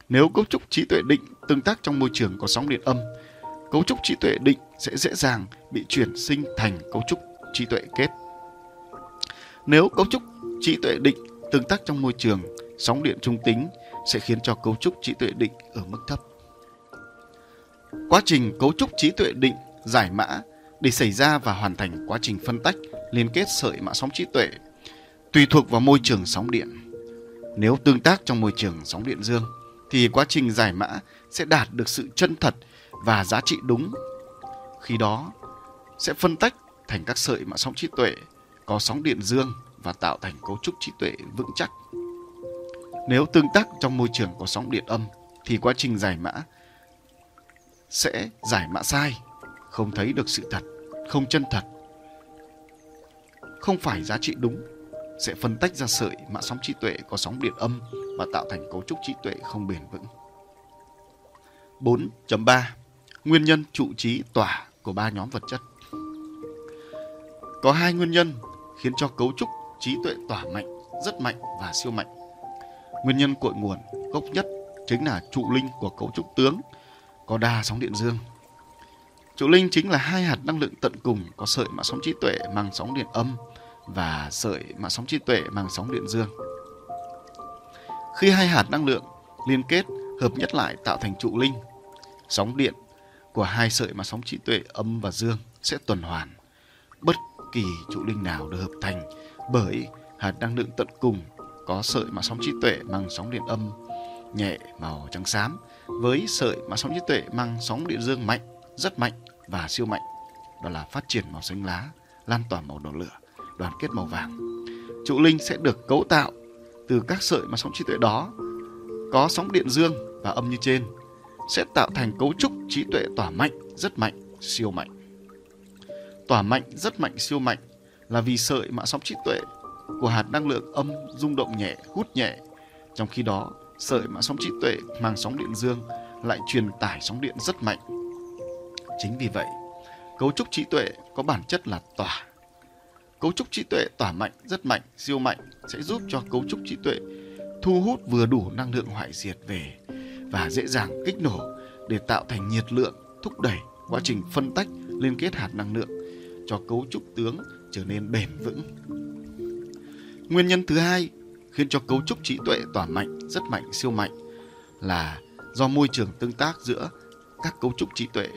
Nếu cấu trúc trí tuệ định tương tác trong môi trường có sóng điện âm, cấu trúc trí tuệ định sẽ dễ dàng bị chuyển sinh thành cấu trúc trí tuệ kết. Nếu cấu trúc trí tuệ định tương tác trong môi trường, sóng điện trung tính sẽ khiến cho cấu trúc trí tuệ định ở mức thấp. Quá trình cấu trúc trí tuệ định giải mã để xảy ra và hoàn thành quá trình phân tách, liên kết sợi mã sóng trí tuệ tùy thuộc vào môi trường sóng điện. Nếu tương tác trong môi trường sóng điện dương, thì quá trình giải mã sẽ đạt được sự chân thật và giá trị đúng. Khi đó sẽ phân tách thành các sợi mạng sóng trí tuệ có sóng điện dương và tạo thành cấu trúc trí tuệ vững chắc. Nếu tương tác trong môi trường có sóng điện âm thì quá trình giải mã sẽ giải mã sai, không thấy được sự thật, không chân thật, không phải giá trị đúng sẽ phân tách ra sợi mã sóng trí tuệ có sóng điện âm và tạo thành cấu trúc trí tuệ không bền vững. 4.3 Nguyên nhân trụ trí tỏa của ba nhóm vật chất Có hai nguyên nhân khiến cho cấu trúc trí tuệ tỏa mạnh, rất mạnh và siêu mạnh. Nguyên nhân cội nguồn gốc nhất chính là trụ linh của cấu trúc tướng có đa sóng điện dương. Trụ linh chính là hai hạt năng lượng tận cùng có sợi mã sóng trí tuệ mang sóng điện âm và sợi mã sóng trí tuệ mang sóng điện dương. Khi hai hạt năng lượng liên kết hợp nhất lại tạo thành trụ linh, sóng điện của hai sợi mà sóng trí tuệ âm và dương sẽ tuần hoàn. Bất kỳ trụ linh nào được hợp thành bởi hạt năng lượng tận cùng có sợi mà sóng trí tuệ mang sóng điện âm nhẹ màu trắng xám với sợi mà sóng trí tuệ mang sóng điện dương mạnh, rất mạnh và siêu mạnh. Đó là phát triển màu xanh lá, lan tỏa màu đỏ lửa đoàn kết màu vàng. Trụ linh sẽ được cấu tạo từ các sợi mà sóng trí tuệ đó có sóng điện dương và âm như trên sẽ tạo thành cấu trúc trí tuệ tỏa mạnh, rất mạnh, siêu mạnh. Tỏa mạnh, rất mạnh, siêu mạnh là vì sợi mạng sóng trí tuệ của hạt năng lượng âm rung động nhẹ, hút nhẹ. Trong khi đó, sợi mạng sóng trí tuệ mang sóng điện dương lại truyền tải sóng điện rất mạnh. Chính vì vậy, cấu trúc trí tuệ có bản chất là tỏa Cấu trúc trí tuệ tỏa mạnh, rất mạnh, siêu mạnh sẽ giúp cho cấu trúc trí tuệ thu hút vừa đủ năng lượng hoại diệt về và dễ dàng kích nổ để tạo thành nhiệt lượng thúc đẩy quá trình phân tách liên kết hạt năng lượng cho cấu trúc tướng trở nên bền vững. Nguyên nhân thứ hai khiến cho cấu trúc trí tuệ tỏa mạnh, rất mạnh, siêu mạnh là do môi trường tương tác giữa các cấu trúc trí tuệ.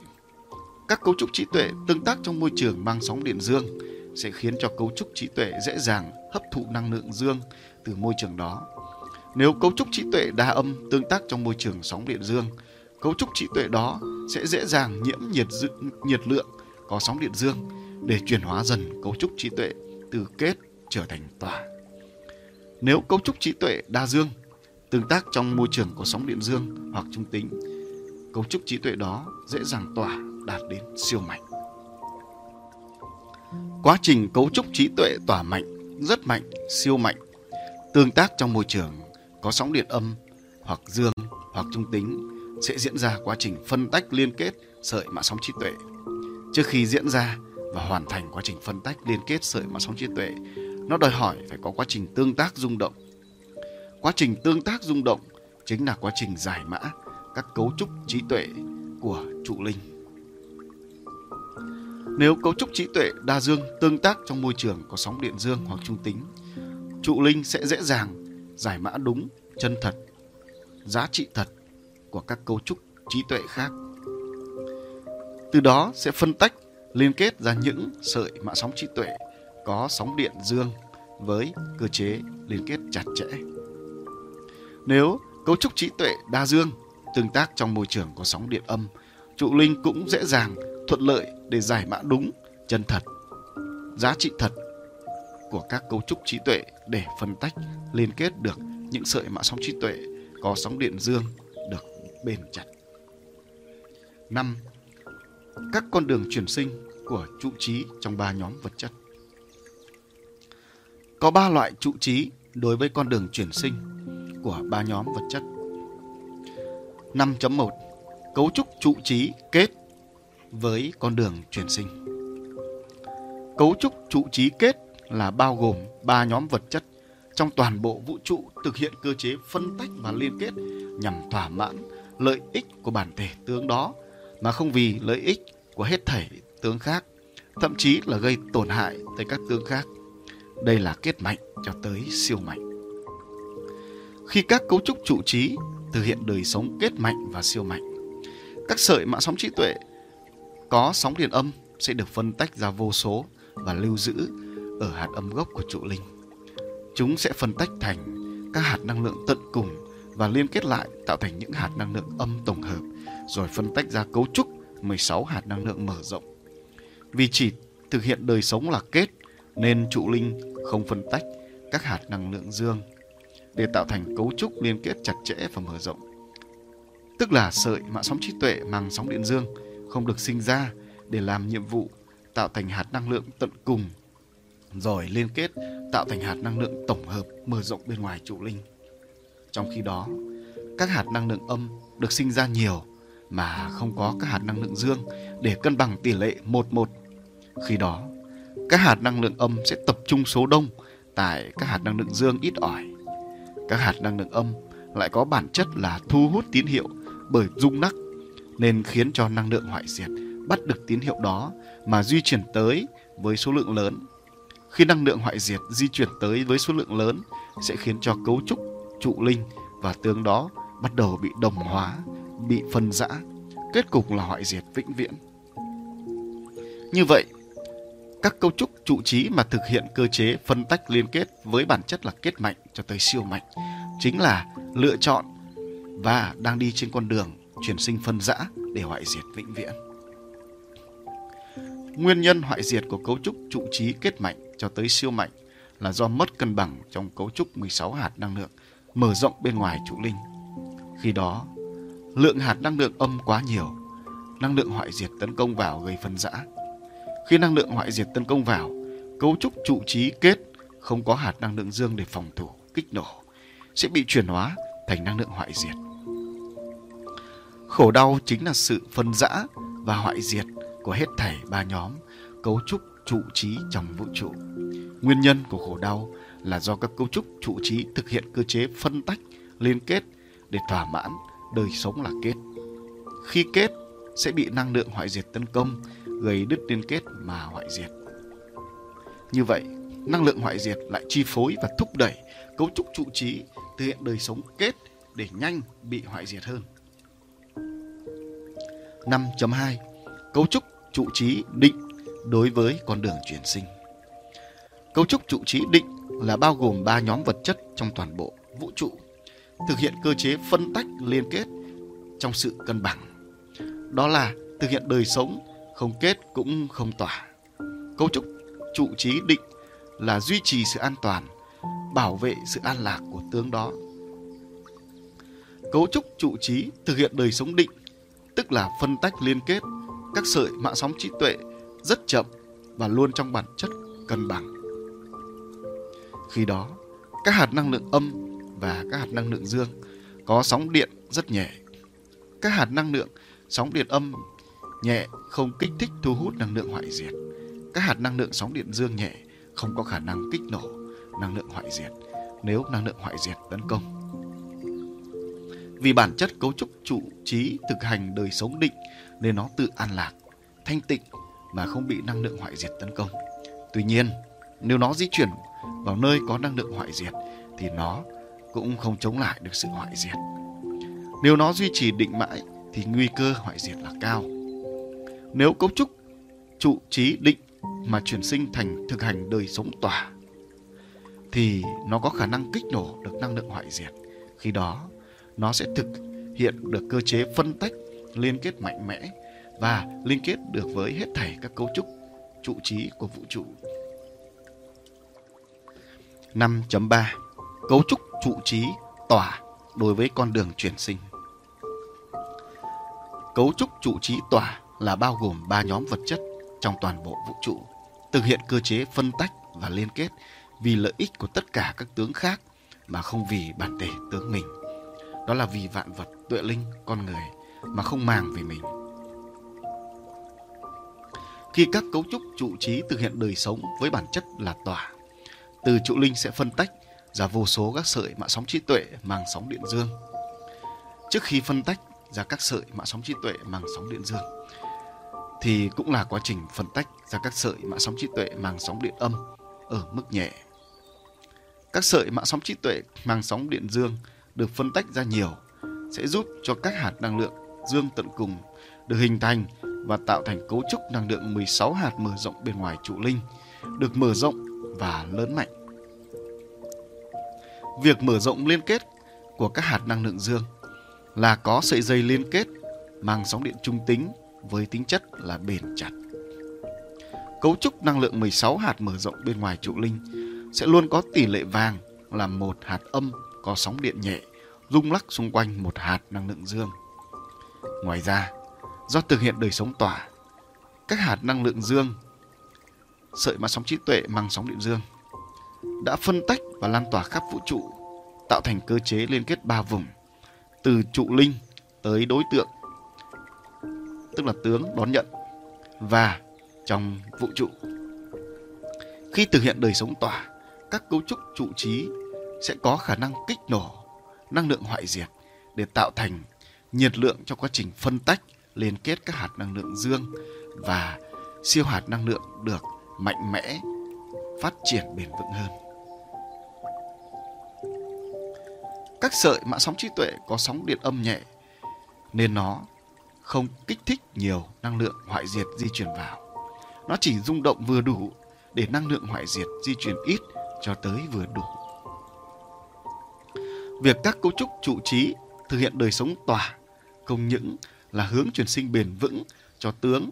Các cấu trúc trí tuệ tương tác trong môi trường mang sóng điện dương sẽ khiến cho cấu trúc trí tuệ dễ dàng hấp thụ năng lượng dương từ môi trường đó. Nếu cấu trúc trí tuệ đa âm tương tác trong môi trường sóng điện dương, cấu trúc trí tuệ đó sẽ dễ dàng nhiễm nhiệt dự, nhiệt lượng có sóng điện dương để chuyển hóa dần cấu trúc trí tuệ từ kết trở thành tỏa. Nếu cấu trúc trí tuệ đa dương tương tác trong môi trường có sóng điện dương hoặc trung tính, cấu trúc trí tuệ đó dễ dàng tỏa đạt đến siêu mạnh. Quá trình cấu trúc trí tuệ tỏa mạnh, rất mạnh, siêu mạnh, tương tác trong môi trường có sóng điện âm hoặc dương hoặc trung tính sẽ diễn ra quá trình phân tách liên kết sợi mã sóng trí tuệ. Trước khi diễn ra và hoàn thành quá trình phân tách liên kết sợi mã sóng trí tuệ, nó đòi hỏi phải có quá trình tương tác rung động. Quá trình tương tác rung động chính là quá trình giải mã các cấu trúc trí tuệ của trụ linh. Nếu cấu trúc trí tuệ đa dương tương tác trong môi trường có sóng điện dương hoặc trung tính, trụ linh sẽ dễ dàng giải mã đúng, chân thật, giá trị thật của các cấu trúc trí tuệ khác. Từ đó sẽ phân tách, liên kết ra những sợi mã sóng trí tuệ có sóng điện dương với cơ chế liên kết chặt chẽ. Nếu cấu trúc trí tuệ đa dương tương tác trong môi trường có sóng điện âm, trụ linh cũng dễ dàng thuận lợi để giải mã đúng, chân thật, giá trị thật của các cấu trúc trí tuệ để phân tách, liên kết được những sợi mã sóng trí tuệ có sóng điện dương được bền chặt. 5. Các con đường chuyển sinh của trụ trí trong ba nhóm vật chất. Có ba loại trụ trí đối với con đường chuyển sinh của ba nhóm vật chất. 5.1 Cấu trúc trụ trí kết với con đường chuyển sinh. Cấu trúc trụ trí kết là bao gồm ba nhóm vật chất trong toàn bộ vũ trụ thực hiện cơ chế phân tách và liên kết nhằm thỏa mãn lợi ích của bản thể tướng đó mà không vì lợi ích của hết thảy tướng khác, thậm chí là gây tổn hại tới các tướng khác. Đây là kết mạnh cho tới siêu mạnh. Khi các cấu trúc trụ trí thực hiện đời sống kết mạnh và siêu mạnh, các sợi mạng sóng trí tuệ có sóng điện âm sẽ được phân tách ra vô số và lưu giữ ở hạt âm gốc của trụ linh. Chúng sẽ phân tách thành các hạt năng lượng tận cùng và liên kết lại tạo thành những hạt năng lượng âm tổng hợp, rồi phân tách ra cấu trúc 16 hạt năng lượng mở rộng. Vì chỉ thực hiện đời sống là kết, nên trụ linh không phân tách các hạt năng lượng dương để tạo thành cấu trúc liên kết chặt chẽ và mở rộng. Tức là sợi mạng sóng trí tuệ mang sóng điện dương không được sinh ra để làm nhiệm vụ tạo thành hạt năng lượng tận cùng rồi liên kết tạo thành hạt năng lượng tổng hợp mở rộng bên ngoài trụ linh. Trong khi đó, các hạt năng lượng âm được sinh ra nhiều mà không có các hạt năng lượng dương để cân bằng tỷ lệ 1-1. Khi đó, các hạt năng lượng âm sẽ tập trung số đông tại các hạt năng lượng dương ít ỏi. Các hạt năng lượng âm lại có bản chất là thu hút tín hiệu bởi rung nắc nên khiến cho năng lượng hoại diệt bắt được tín hiệu đó mà di chuyển tới với số lượng lớn. Khi năng lượng hoại diệt di chuyển tới với số lượng lớn sẽ khiến cho cấu trúc trụ linh và tướng đó bắt đầu bị đồng hóa, bị phân rã, kết cục là hoại diệt vĩnh viễn. Như vậy, các cấu trúc trụ trí mà thực hiện cơ chế phân tách liên kết với bản chất là kết mạnh cho tới siêu mạnh chính là lựa chọn và đang đi trên con đường chuyển sinh phân rã để hoại diệt vĩnh viễn. Nguyên nhân hoại diệt của cấu trúc trụ trí kết mạnh cho tới siêu mạnh là do mất cân bằng trong cấu trúc 16 hạt năng lượng mở rộng bên ngoài trụ linh. Khi đó, lượng hạt năng lượng âm quá nhiều, năng lượng hoại diệt tấn công vào gây phân rã. Khi năng lượng hoại diệt tấn công vào, cấu trúc trụ trí kết không có hạt năng lượng dương để phòng thủ, kích nổ, sẽ bị chuyển hóa thành năng lượng hoại diệt. Khổ đau chính là sự phân rã và hoại diệt của hết thảy ba nhóm cấu trúc trụ trí trong vũ trụ. Nguyên nhân của khổ đau là do các cấu trúc trụ trí thực hiện cơ chế phân tách, liên kết để thỏa mãn đời sống là kết. Khi kết sẽ bị năng lượng hoại diệt tấn công, gây đứt liên kết mà hoại diệt. Như vậy, năng lượng hoại diệt lại chi phối và thúc đẩy cấu trúc trụ trí thực hiện đời sống kết để nhanh bị hoại diệt hơn. 5.2 Cấu trúc trụ trí định đối với con đường chuyển sinh. Cấu trúc trụ trí định là bao gồm ba nhóm vật chất trong toàn bộ vũ trụ, thực hiện cơ chế phân tách liên kết trong sự cân bằng. Đó là thực hiện đời sống không kết cũng không tỏa. Cấu trúc trụ trí định là duy trì sự an toàn, bảo vệ sự an lạc của tướng đó. Cấu trúc trụ trí thực hiện đời sống định, tức là phân tách liên kết các sợi mạng sóng trí tuệ rất chậm và luôn trong bản chất cân bằng. Khi đó, các hạt năng lượng âm và các hạt năng lượng dương có sóng điện rất nhẹ. Các hạt năng lượng sóng điện âm nhẹ không kích thích thu hút năng lượng hoại diệt. Các hạt năng lượng sóng điện dương nhẹ không có khả năng kích nổ năng lượng hoại diệt nếu năng lượng hoại diệt tấn công. Vì bản chất cấu trúc trụ trí thực hành đời sống định nên nó tự an lạc, thanh tịnh mà không bị năng lượng hoại diệt tấn công. Tuy nhiên, nếu nó di chuyển vào nơi có năng lượng hoại diệt thì nó cũng không chống lại được sự hoại diệt. Nếu nó duy trì định mãi thì nguy cơ hoại diệt là cao. Nếu cấu trúc trụ trí định mà chuyển sinh thành thực hành đời sống tỏa thì nó có khả năng kích nổ được năng lượng hoại diệt. Khi đó, nó sẽ thực hiện được cơ chế phân tách liên kết mạnh mẽ và liên kết được với hết thảy các cấu trúc trụ trí của vũ trụ. 5.3 Cấu trúc trụ trí tỏa đối với con đường chuyển sinh Cấu trúc trụ trí tỏa là bao gồm ba nhóm vật chất trong toàn bộ vũ trụ, thực hiện cơ chế phân tách và liên kết vì lợi ích của tất cả các tướng khác mà không vì bản thể tướng mình. Đó là vì vạn vật, tuệ linh, con người mà không màng về mình. Khi các cấu trúc trụ trí thực hiện đời sống với bản chất là tỏa, từ trụ linh sẽ phân tách ra vô số các sợi mạng sóng trí tuệ mang sóng điện dương. Trước khi phân tách ra các sợi mạng sóng trí tuệ mang sóng điện dương thì cũng là quá trình phân tách ra các sợi mạng sóng trí tuệ mang sóng điện âm ở mức nhẹ. Các sợi mạng sóng trí tuệ mang sóng điện dương được phân tách ra nhiều sẽ giúp cho các hạt năng lượng dương tận cùng được hình thành và tạo thành cấu trúc năng lượng 16 hạt mở rộng bên ngoài trụ linh, được mở rộng và lớn mạnh. Việc mở rộng liên kết của các hạt năng lượng dương là có sợi dây liên kết mang sóng điện trung tính với tính chất là bền chặt. Cấu trúc năng lượng 16 hạt mở rộng bên ngoài trụ linh sẽ luôn có tỷ lệ vàng là một hạt âm có sóng điện nhẹ rung lắc xung quanh một hạt năng lượng dương. Ngoài ra, do thực hiện đời sống tỏa, các hạt năng lượng dương, sợi mà sóng trí tuệ mang sóng điện dương, đã phân tách và lan tỏa khắp vũ trụ, tạo thành cơ chế liên kết ba vùng, từ trụ linh tới đối tượng, tức là tướng đón nhận, và trong vũ trụ. Khi thực hiện đời sống tỏa, các cấu trúc trụ trí sẽ có khả năng kích nổ năng lượng hoại diệt để tạo thành nhiệt lượng cho quá trình phân tách, liên kết các hạt năng lượng dương và siêu hạt năng lượng được mạnh mẽ phát triển bền vững hơn. Các sợi mạng sóng trí tuệ có sóng điện âm nhẹ nên nó không kích thích nhiều năng lượng hoại diệt di chuyển vào. Nó chỉ rung động vừa đủ để năng lượng hoại diệt di chuyển ít cho tới vừa đủ. Việc các cấu trúc trụ trí thực hiện đời sống tỏa không những là hướng truyền sinh bền vững cho tướng,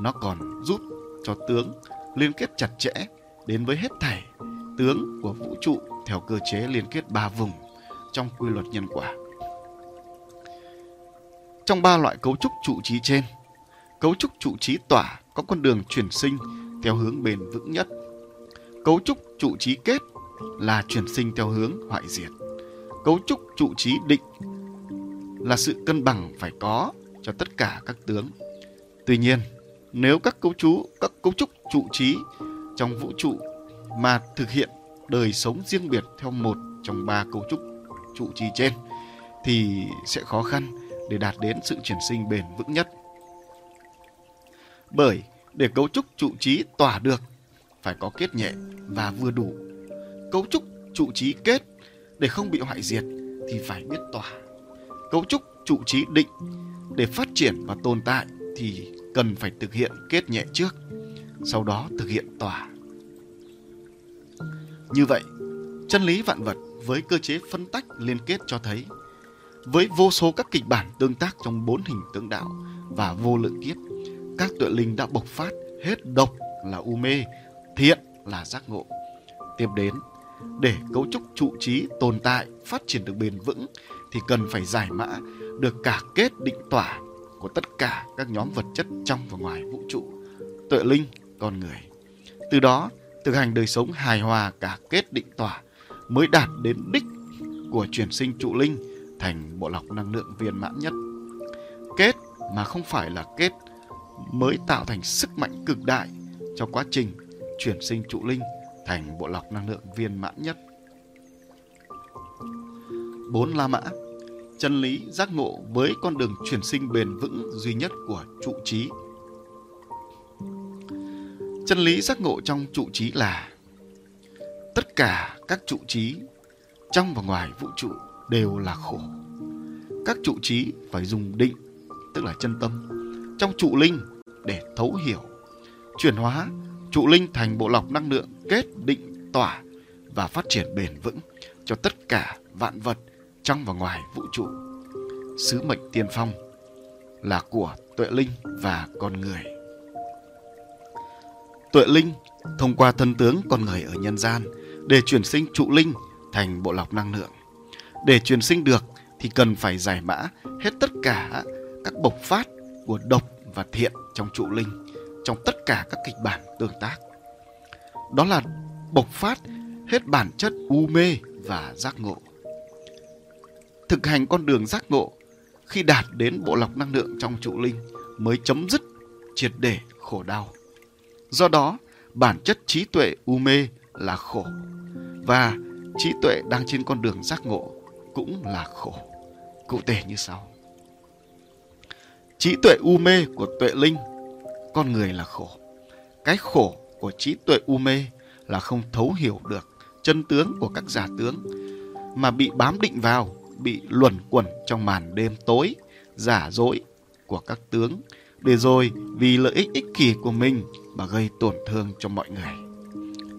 nó còn giúp cho tướng liên kết chặt chẽ đến với hết thảy tướng của vũ trụ theo cơ chế liên kết ba vùng trong quy luật nhân quả. Trong ba loại cấu trúc trụ trí trên, cấu trúc trụ trí tỏa có con đường chuyển sinh theo hướng bền vững nhất. Cấu trúc trụ trí kết là chuyển sinh theo hướng hoại diệt cấu trúc trụ trí định là sự cân bằng phải có cho tất cả các tướng. Tuy nhiên, nếu các cấu trú, các cấu trúc trụ trí trong vũ trụ mà thực hiện đời sống riêng biệt theo một trong ba cấu trúc trụ trí trên thì sẽ khó khăn để đạt đến sự chuyển sinh bền vững nhất. Bởi để cấu trúc trụ trí tỏa được phải có kết nhẹ và vừa đủ. Cấu trúc trụ trí kết để không bị hoại diệt thì phải biết tỏa. Cấu trúc trụ trí định để phát triển và tồn tại thì cần phải thực hiện kết nhẹ trước, sau đó thực hiện tỏa. Như vậy, chân lý vạn vật với cơ chế phân tách liên kết cho thấy với vô số các kịch bản tương tác trong bốn hình tướng đạo và vô lượng kiếp, các tuệ linh đã bộc phát hết độc là u mê, thiện là giác ngộ. Tiếp đến để cấu trúc trụ trí tồn tại phát triển được bền vững thì cần phải giải mã được cả kết định tỏa của tất cả các nhóm vật chất trong và ngoài vũ trụ tuệ linh, con người. Từ đó, thực hành đời sống hài hòa cả kết định tỏa mới đạt đến đích của chuyển sinh trụ linh thành bộ lọc năng lượng viên mãn nhất. Kết mà không phải là kết mới tạo thành sức mạnh cực đại cho quá trình chuyển sinh trụ linh thành bộ lọc năng lượng viên mãn nhất. Bốn La Mã. Chân lý giác ngộ với con đường chuyển sinh bền vững duy nhất của trụ trí. Chân lý giác ngộ trong trụ trí là tất cả các trụ trí trong và ngoài vũ trụ đều là khổ. Các trụ trí phải dùng định, tức là chân tâm, trong trụ linh để thấu hiểu, chuyển hóa trụ linh thành bộ lọc năng lượng kết định tỏa và phát triển bền vững cho tất cả vạn vật trong và ngoài vũ trụ. Sứ mệnh tiên phong là của tuệ linh và con người. Tuệ linh thông qua thân tướng con người ở nhân gian để chuyển sinh trụ linh thành bộ lọc năng lượng. Để chuyển sinh được thì cần phải giải mã hết tất cả các bộc phát của độc và thiện trong trụ linh, trong tất cả các kịch bản tương tác. Đó là bộc phát hết bản chất u mê và giác ngộ. Thực hành con đường giác ngộ khi đạt đến bộ lọc năng lượng trong trụ linh mới chấm dứt triệt để khổ đau. Do đó, bản chất trí tuệ u mê là khổ và trí tuệ đang trên con đường giác ngộ cũng là khổ. Cụ thể như sau. Trí tuệ u mê của tuệ linh, con người là khổ. Cái khổ của trí tuệ u mê là không thấu hiểu được chân tướng của các giả tướng mà bị bám định vào, bị luẩn quẩn trong màn đêm tối, giả dối của các tướng để rồi vì lợi ích ích kỷ của mình mà gây tổn thương cho mọi người.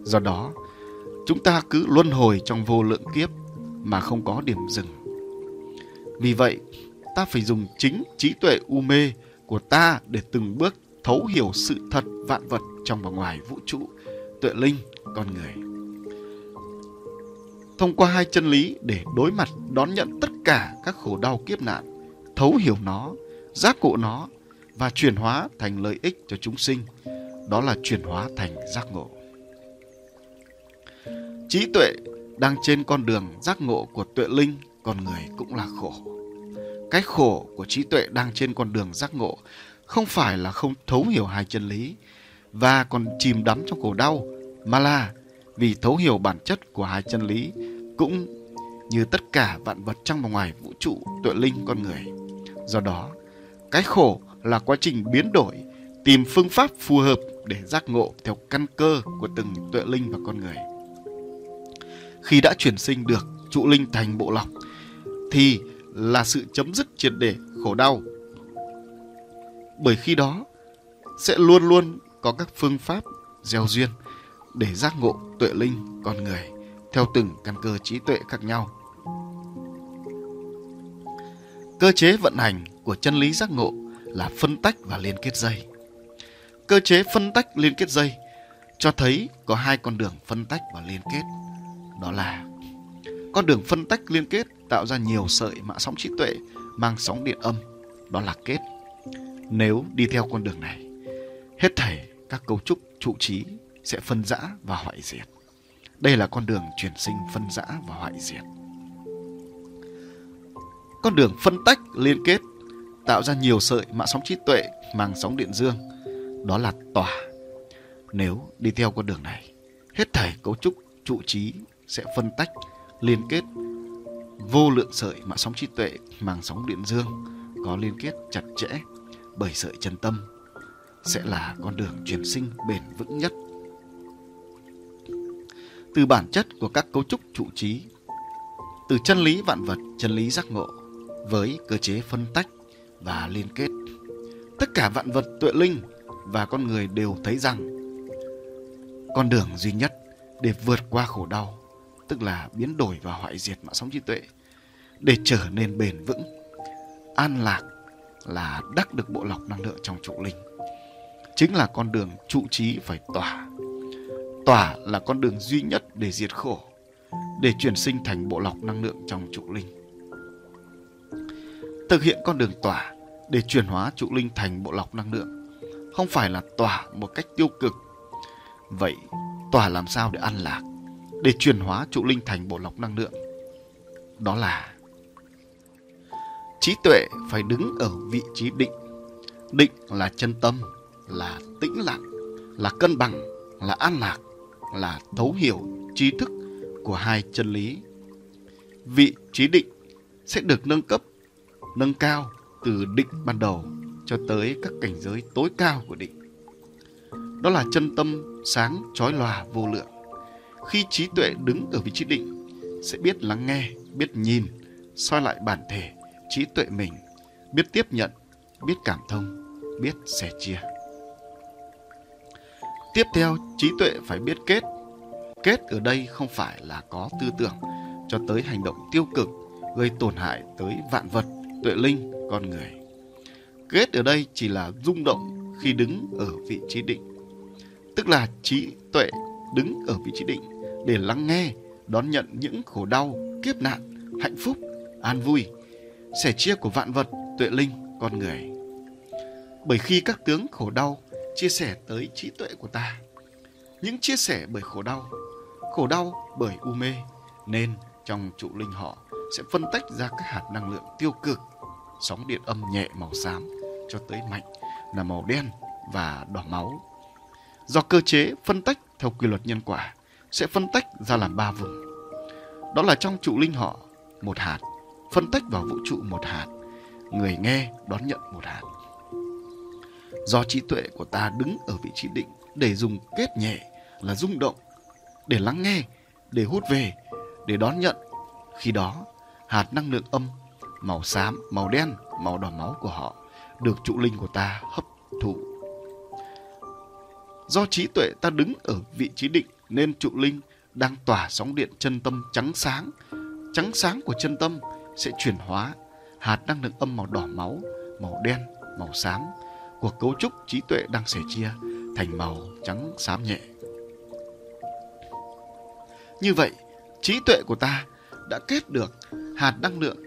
Do đó, chúng ta cứ luân hồi trong vô lượng kiếp mà không có điểm dừng. Vì vậy, ta phải dùng chính trí tuệ u mê của ta để từng bước thấu hiểu sự thật vạn vật trong và ngoài vũ trụ, tuệ linh, con người. Thông qua hai chân lý để đối mặt đón nhận tất cả các khổ đau kiếp nạn, thấu hiểu nó, giác ngộ nó và chuyển hóa thành lợi ích cho chúng sinh. Đó là chuyển hóa thành giác ngộ. Trí tuệ đang trên con đường giác ngộ của tuệ linh, con người cũng là khổ. Cái khổ của trí tuệ đang trên con đường giác ngộ không phải là không thấu hiểu hai chân lý và còn chìm đắm trong khổ đau, mà là vì thấu hiểu bản chất của hai chân lý cũng như tất cả vạn vật trong và ngoài vũ trụ tuệ linh con người. Do đó, cái khổ là quá trình biến đổi, tìm phương pháp phù hợp để giác ngộ theo căn cơ của từng tuệ linh và con người. Khi đã chuyển sinh được trụ linh thành bộ lọc thì là sự chấm dứt triệt để khổ đau. Bởi khi đó sẽ luôn luôn có các phương pháp gieo duyên để giác ngộ tuệ linh con người theo từng căn cơ trí tuệ khác nhau. Cơ chế vận hành của chân lý giác ngộ là phân tách và liên kết dây. Cơ chế phân tách liên kết dây cho thấy có hai con đường phân tách và liên kết. Đó là con đường phân tách liên kết tạo ra nhiều sợi mạng sóng trí tuệ mang sóng điện âm, đó là kết. Nếu đi theo con đường này, hết thảy các cấu trúc trụ trí sẽ phân rã và hoại diệt. Đây là con đường chuyển sinh phân rã và hoại diệt. Con đường phân tách liên kết tạo ra nhiều sợi mạng sóng trí tuệ mang sóng điện dương, đó là tỏa. Nếu đi theo con đường này, hết thảy cấu trúc trụ trí sẽ phân tách, liên kết vô lượng sợi mạng sóng trí tuệ mang sóng điện dương có liên kết chặt chẽ bởi sợi chân tâm sẽ là con đường chuyển sinh bền vững nhất. Từ bản chất của các cấu trúc trụ trí, từ chân lý vạn vật, chân lý giác ngộ với cơ chế phân tách và liên kết. Tất cả vạn vật tuệ linh và con người đều thấy rằng con đường duy nhất để vượt qua khổ đau, tức là biến đổi và hoại diệt mạng sống trí tuệ, để trở nên bền vững, an lạc là đắc được bộ lọc năng lượng trong trụ linh. Chính là con đường trụ trí phải tỏa. Tỏa là con đường duy nhất để diệt khổ, để chuyển sinh thành bộ lọc năng lượng trong trụ linh. Thực hiện con đường tỏa để chuyển hóa trụ linh thành bộ lọc năng lượng không phải là tỏa một cách tiêu cực. Vậy tỏa làm sao để an lạc, để chuyển hóa trụ linh thành bộ lọc năng lượng? Đó là trí tuệ phải đứng ở vị trí định. Định là chân tâm, là tĩnh lặng, là cân bằng, là an lạc, là thấu hiểu trí thức của hai chân lý. Vị trí định sẽ được nâng cấp, nâng cao từ định ban đầu cho tới các cảnh giới tối cao của định. Đó là chân tâm sáng chói lòa vô lượng. Khi trí tuệ đứng ở vị trí định, sẽ biết lắng nghe, biết nhìn, soi lại bản thể, trí tuệ mình, biết tiếp nhận, biết cảm thông, biết sẻ chia. Tiếp theo, trí tuệ phải biết kết. Kết ở đây không phải là có tư tưởng cho tới hành động tiêu cực gây tổn hại tới vạn vật, tuệ linh, con người. Kết ở đây chỉ là rung động khi đứng ở vị trí định. Tức là trí tuệ đứng ở vị trí định để lắng nghe, đón nhận những khổ đau, kiếp nạn, hạnh phúc, an vui, sẻ chia của vạn vật, tuệ linh, con người. Bởi khi các tướng khổ đau chia sẻ tới trí tuệ của ta, những chia sẻ bởi khổ đau, khổ đau bởi u mê, nên trong trụ linh họ sẽ phân tách ra các hạt năng lượng tiêu cực, sóng điện âm nhẹ màu xám cho tới mạnh là màu đen và đỏ máu. Do cơ chế phân tách theo quy luật nhân quả sẽ phân tách ra làm ba vùng. đó là trong trụ linh họ một hạt phân tách vào vũ trụ một hạt người nghe đón nhận một hạt do trí tuệ của ta đứng ở vị trí định để dùng kết nhẹ là rung động, để lắng nghe, để hút về, để đón nhận. Khi đó, hạt năng lượng âm, màu xám, màu đen, màu đỏ máu của họ được trụ linh của ta hấp thụ. Do trí tuệ ta đứng ở vị trí định nên trụ linh đang tỏa sóng điện chân tâm trắng sáng. Trắng sáng của chân tâm sẽ chuyển hóa hạt năng lượng âm màu đỏ máu, màu đen, màu xám của cấu trúc trí tuệ đang sẻ chia thành màu trắng xám nhẹ. Như vậy, trí tuệ của ta đã kết được hạt năng lượng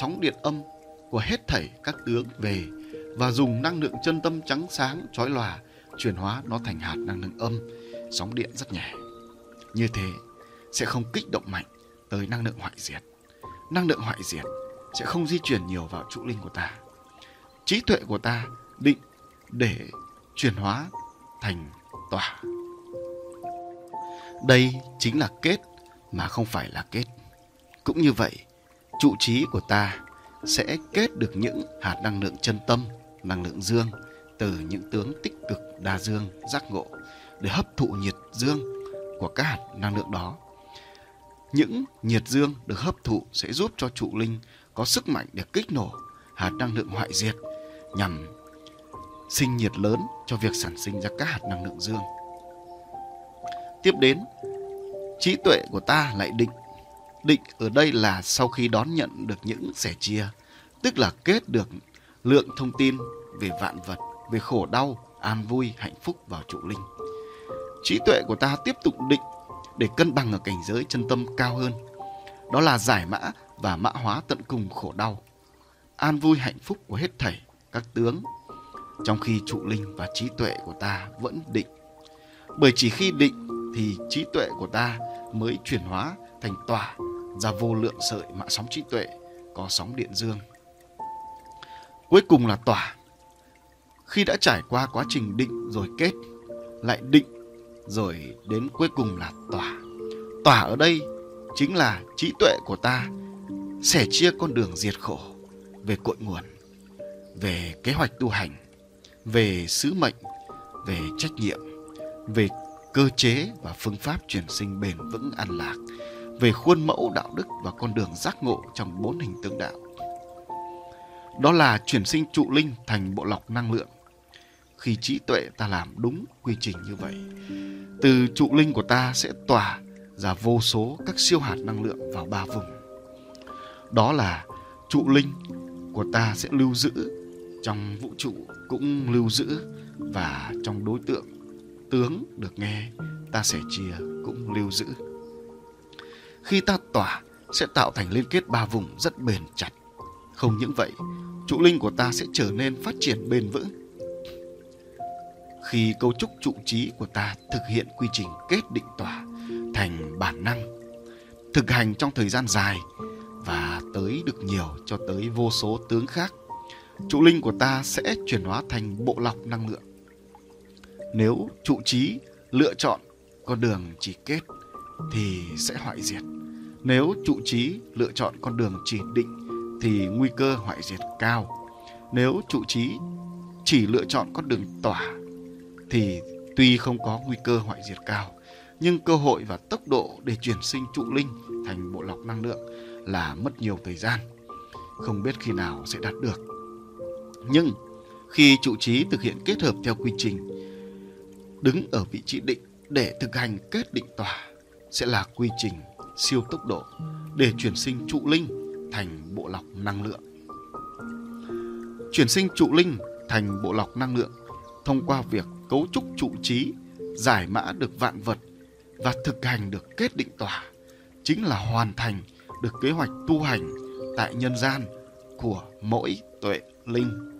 sóng điện âm của hết thảy các tướng về và dùng năng lượng chân tâm trắng sáng chói lòa chuyển hóa nó thành hạt năng lượng âm, sóng điện rất nhẹ. Như thế sẽ không kích động mạnh tới năng lượng hoại diệt. Năng lượng hoại diệt sẽ không di chuyển nhiều vào trụ linh của ta. Trí tuệ của ta định để chuyển hóa thành tỏa đây chính là kết mà không phải là kết. Cũng như vậy, trụ trí của ta sẽ kết được những hạt năng lượng chân tâm, năng lượng dương từ những tướng tích cực đa dương, giác ngộ để hấp thụ nhiệt dương của các hạt năng lượng đó. Những nhiệt dương được hấp thụ sẽ giúp cho trụ linh có sức mạnh để kích nổ hạt năng lượng hoại diệt nhằm sinh nhiệt lớn cho việc sản sinh ra các hạt năng lượng dương. Tiếp đến, trí tuệ của ta lại định. Định ở đây là sau khi đón nhận được những sẻ chia, tức là kết được lượng thông tin về vạn vật, về khổ đau, an vui, hạnh phúc vào trụ linh. Trí tuệ của ta tiếp tục định để cân bằng ở cảnh giới chân tâm cao hơn. Đó là giải mã và mã hóa tận cùng khổ đau, an vui hạnh phúc của hết thảy các tướng trong khi trụ linh và trí tuệ của ta vẫn định. Bởi chỉ khi định thì trí tuệ của ta mới chuyển hóa thành tỏa ra vô lượng sợi mạng sóng trí tuệ có sóng điện dương. Cuối cùng là tỏa khi đã trải qua quá trình định rồi kết, lại định rồi đến cuối cùng là tỏa tỏa ở đây chính là trí tuệ của ta sẻ chia con đường diệt khổ về cội nguồn, về kế hoạch tu hành về sứ mệnh, về trách nhiệm, về cơ chế và phương pháp chuyển sinh bền vững an lạc, về khuôn mẫu đạo đức và con đường giác ngộ trong bốn hình tướng đạo. Đó là chuyển sinh trụ linh thành bộ lọc năng lượng. Khi trí tuệ ta làm đúng quy trình như vậy, từ trụ linh của ta sẽ tỏa ra vô số các siêu hạt năng lượng vào ba vùng. Đó là trụ linh của ta sẽ lưu giữ trong vũ trụ cũng lưu giữ và trong đối tượng tướng được nghe, ta sẻ chia cũng lưu giữ. Khi ta tỏa, sẽ tạo thành liên kết ba vùng rất bền chặt. Không những vậy, trụ linh của ta sẽ trở nên phát triển bền vững. Khi cấu trúc trụ trí của ta thực hiện quy trình kết định tỏa thành bản năng, thực hành trong thời gian dài và tới được nhiều cho tới vô số tướng khác trụ linh của ta sẽ chuyển hóa thành bộ lọc năng lượng. Nếu trụ trí, lựa chọn con đường chỉ kết thì sẽ hoại diệt. Nếu trụ trí, lựa chọn con đường chỉ định thì nguy cơ hoại diệt cao. Nếu trụ trí chỉ lựa chọn con đường tỏa thì tuy không có nguy cơ hoại diệt cao, nhưng cơ hội và tốc độ để chuyển sinh trụ linh thành bộ lọc năng lượng là mất nhiều thời gian, không biết khi nào sẽ đạt được nhưng khi trụ trí thực hiện kết hợp theo quy trình đứng ở vị trí định để thực hành kết định tỏa sẽ là quy trình siêu tốc độ để chuyển sinh trụ linh thành bộ lọc năng lượng. Chuyển sinh trụ linh thành bộ lọc năng lượng thông qua việc cấu trúc trụ trí, giải mã được vạn vật và thực hành được kết định tỏa chính là hoàn thành được kế hoạch tu hành tại nhân gian của mỗi tuệ linh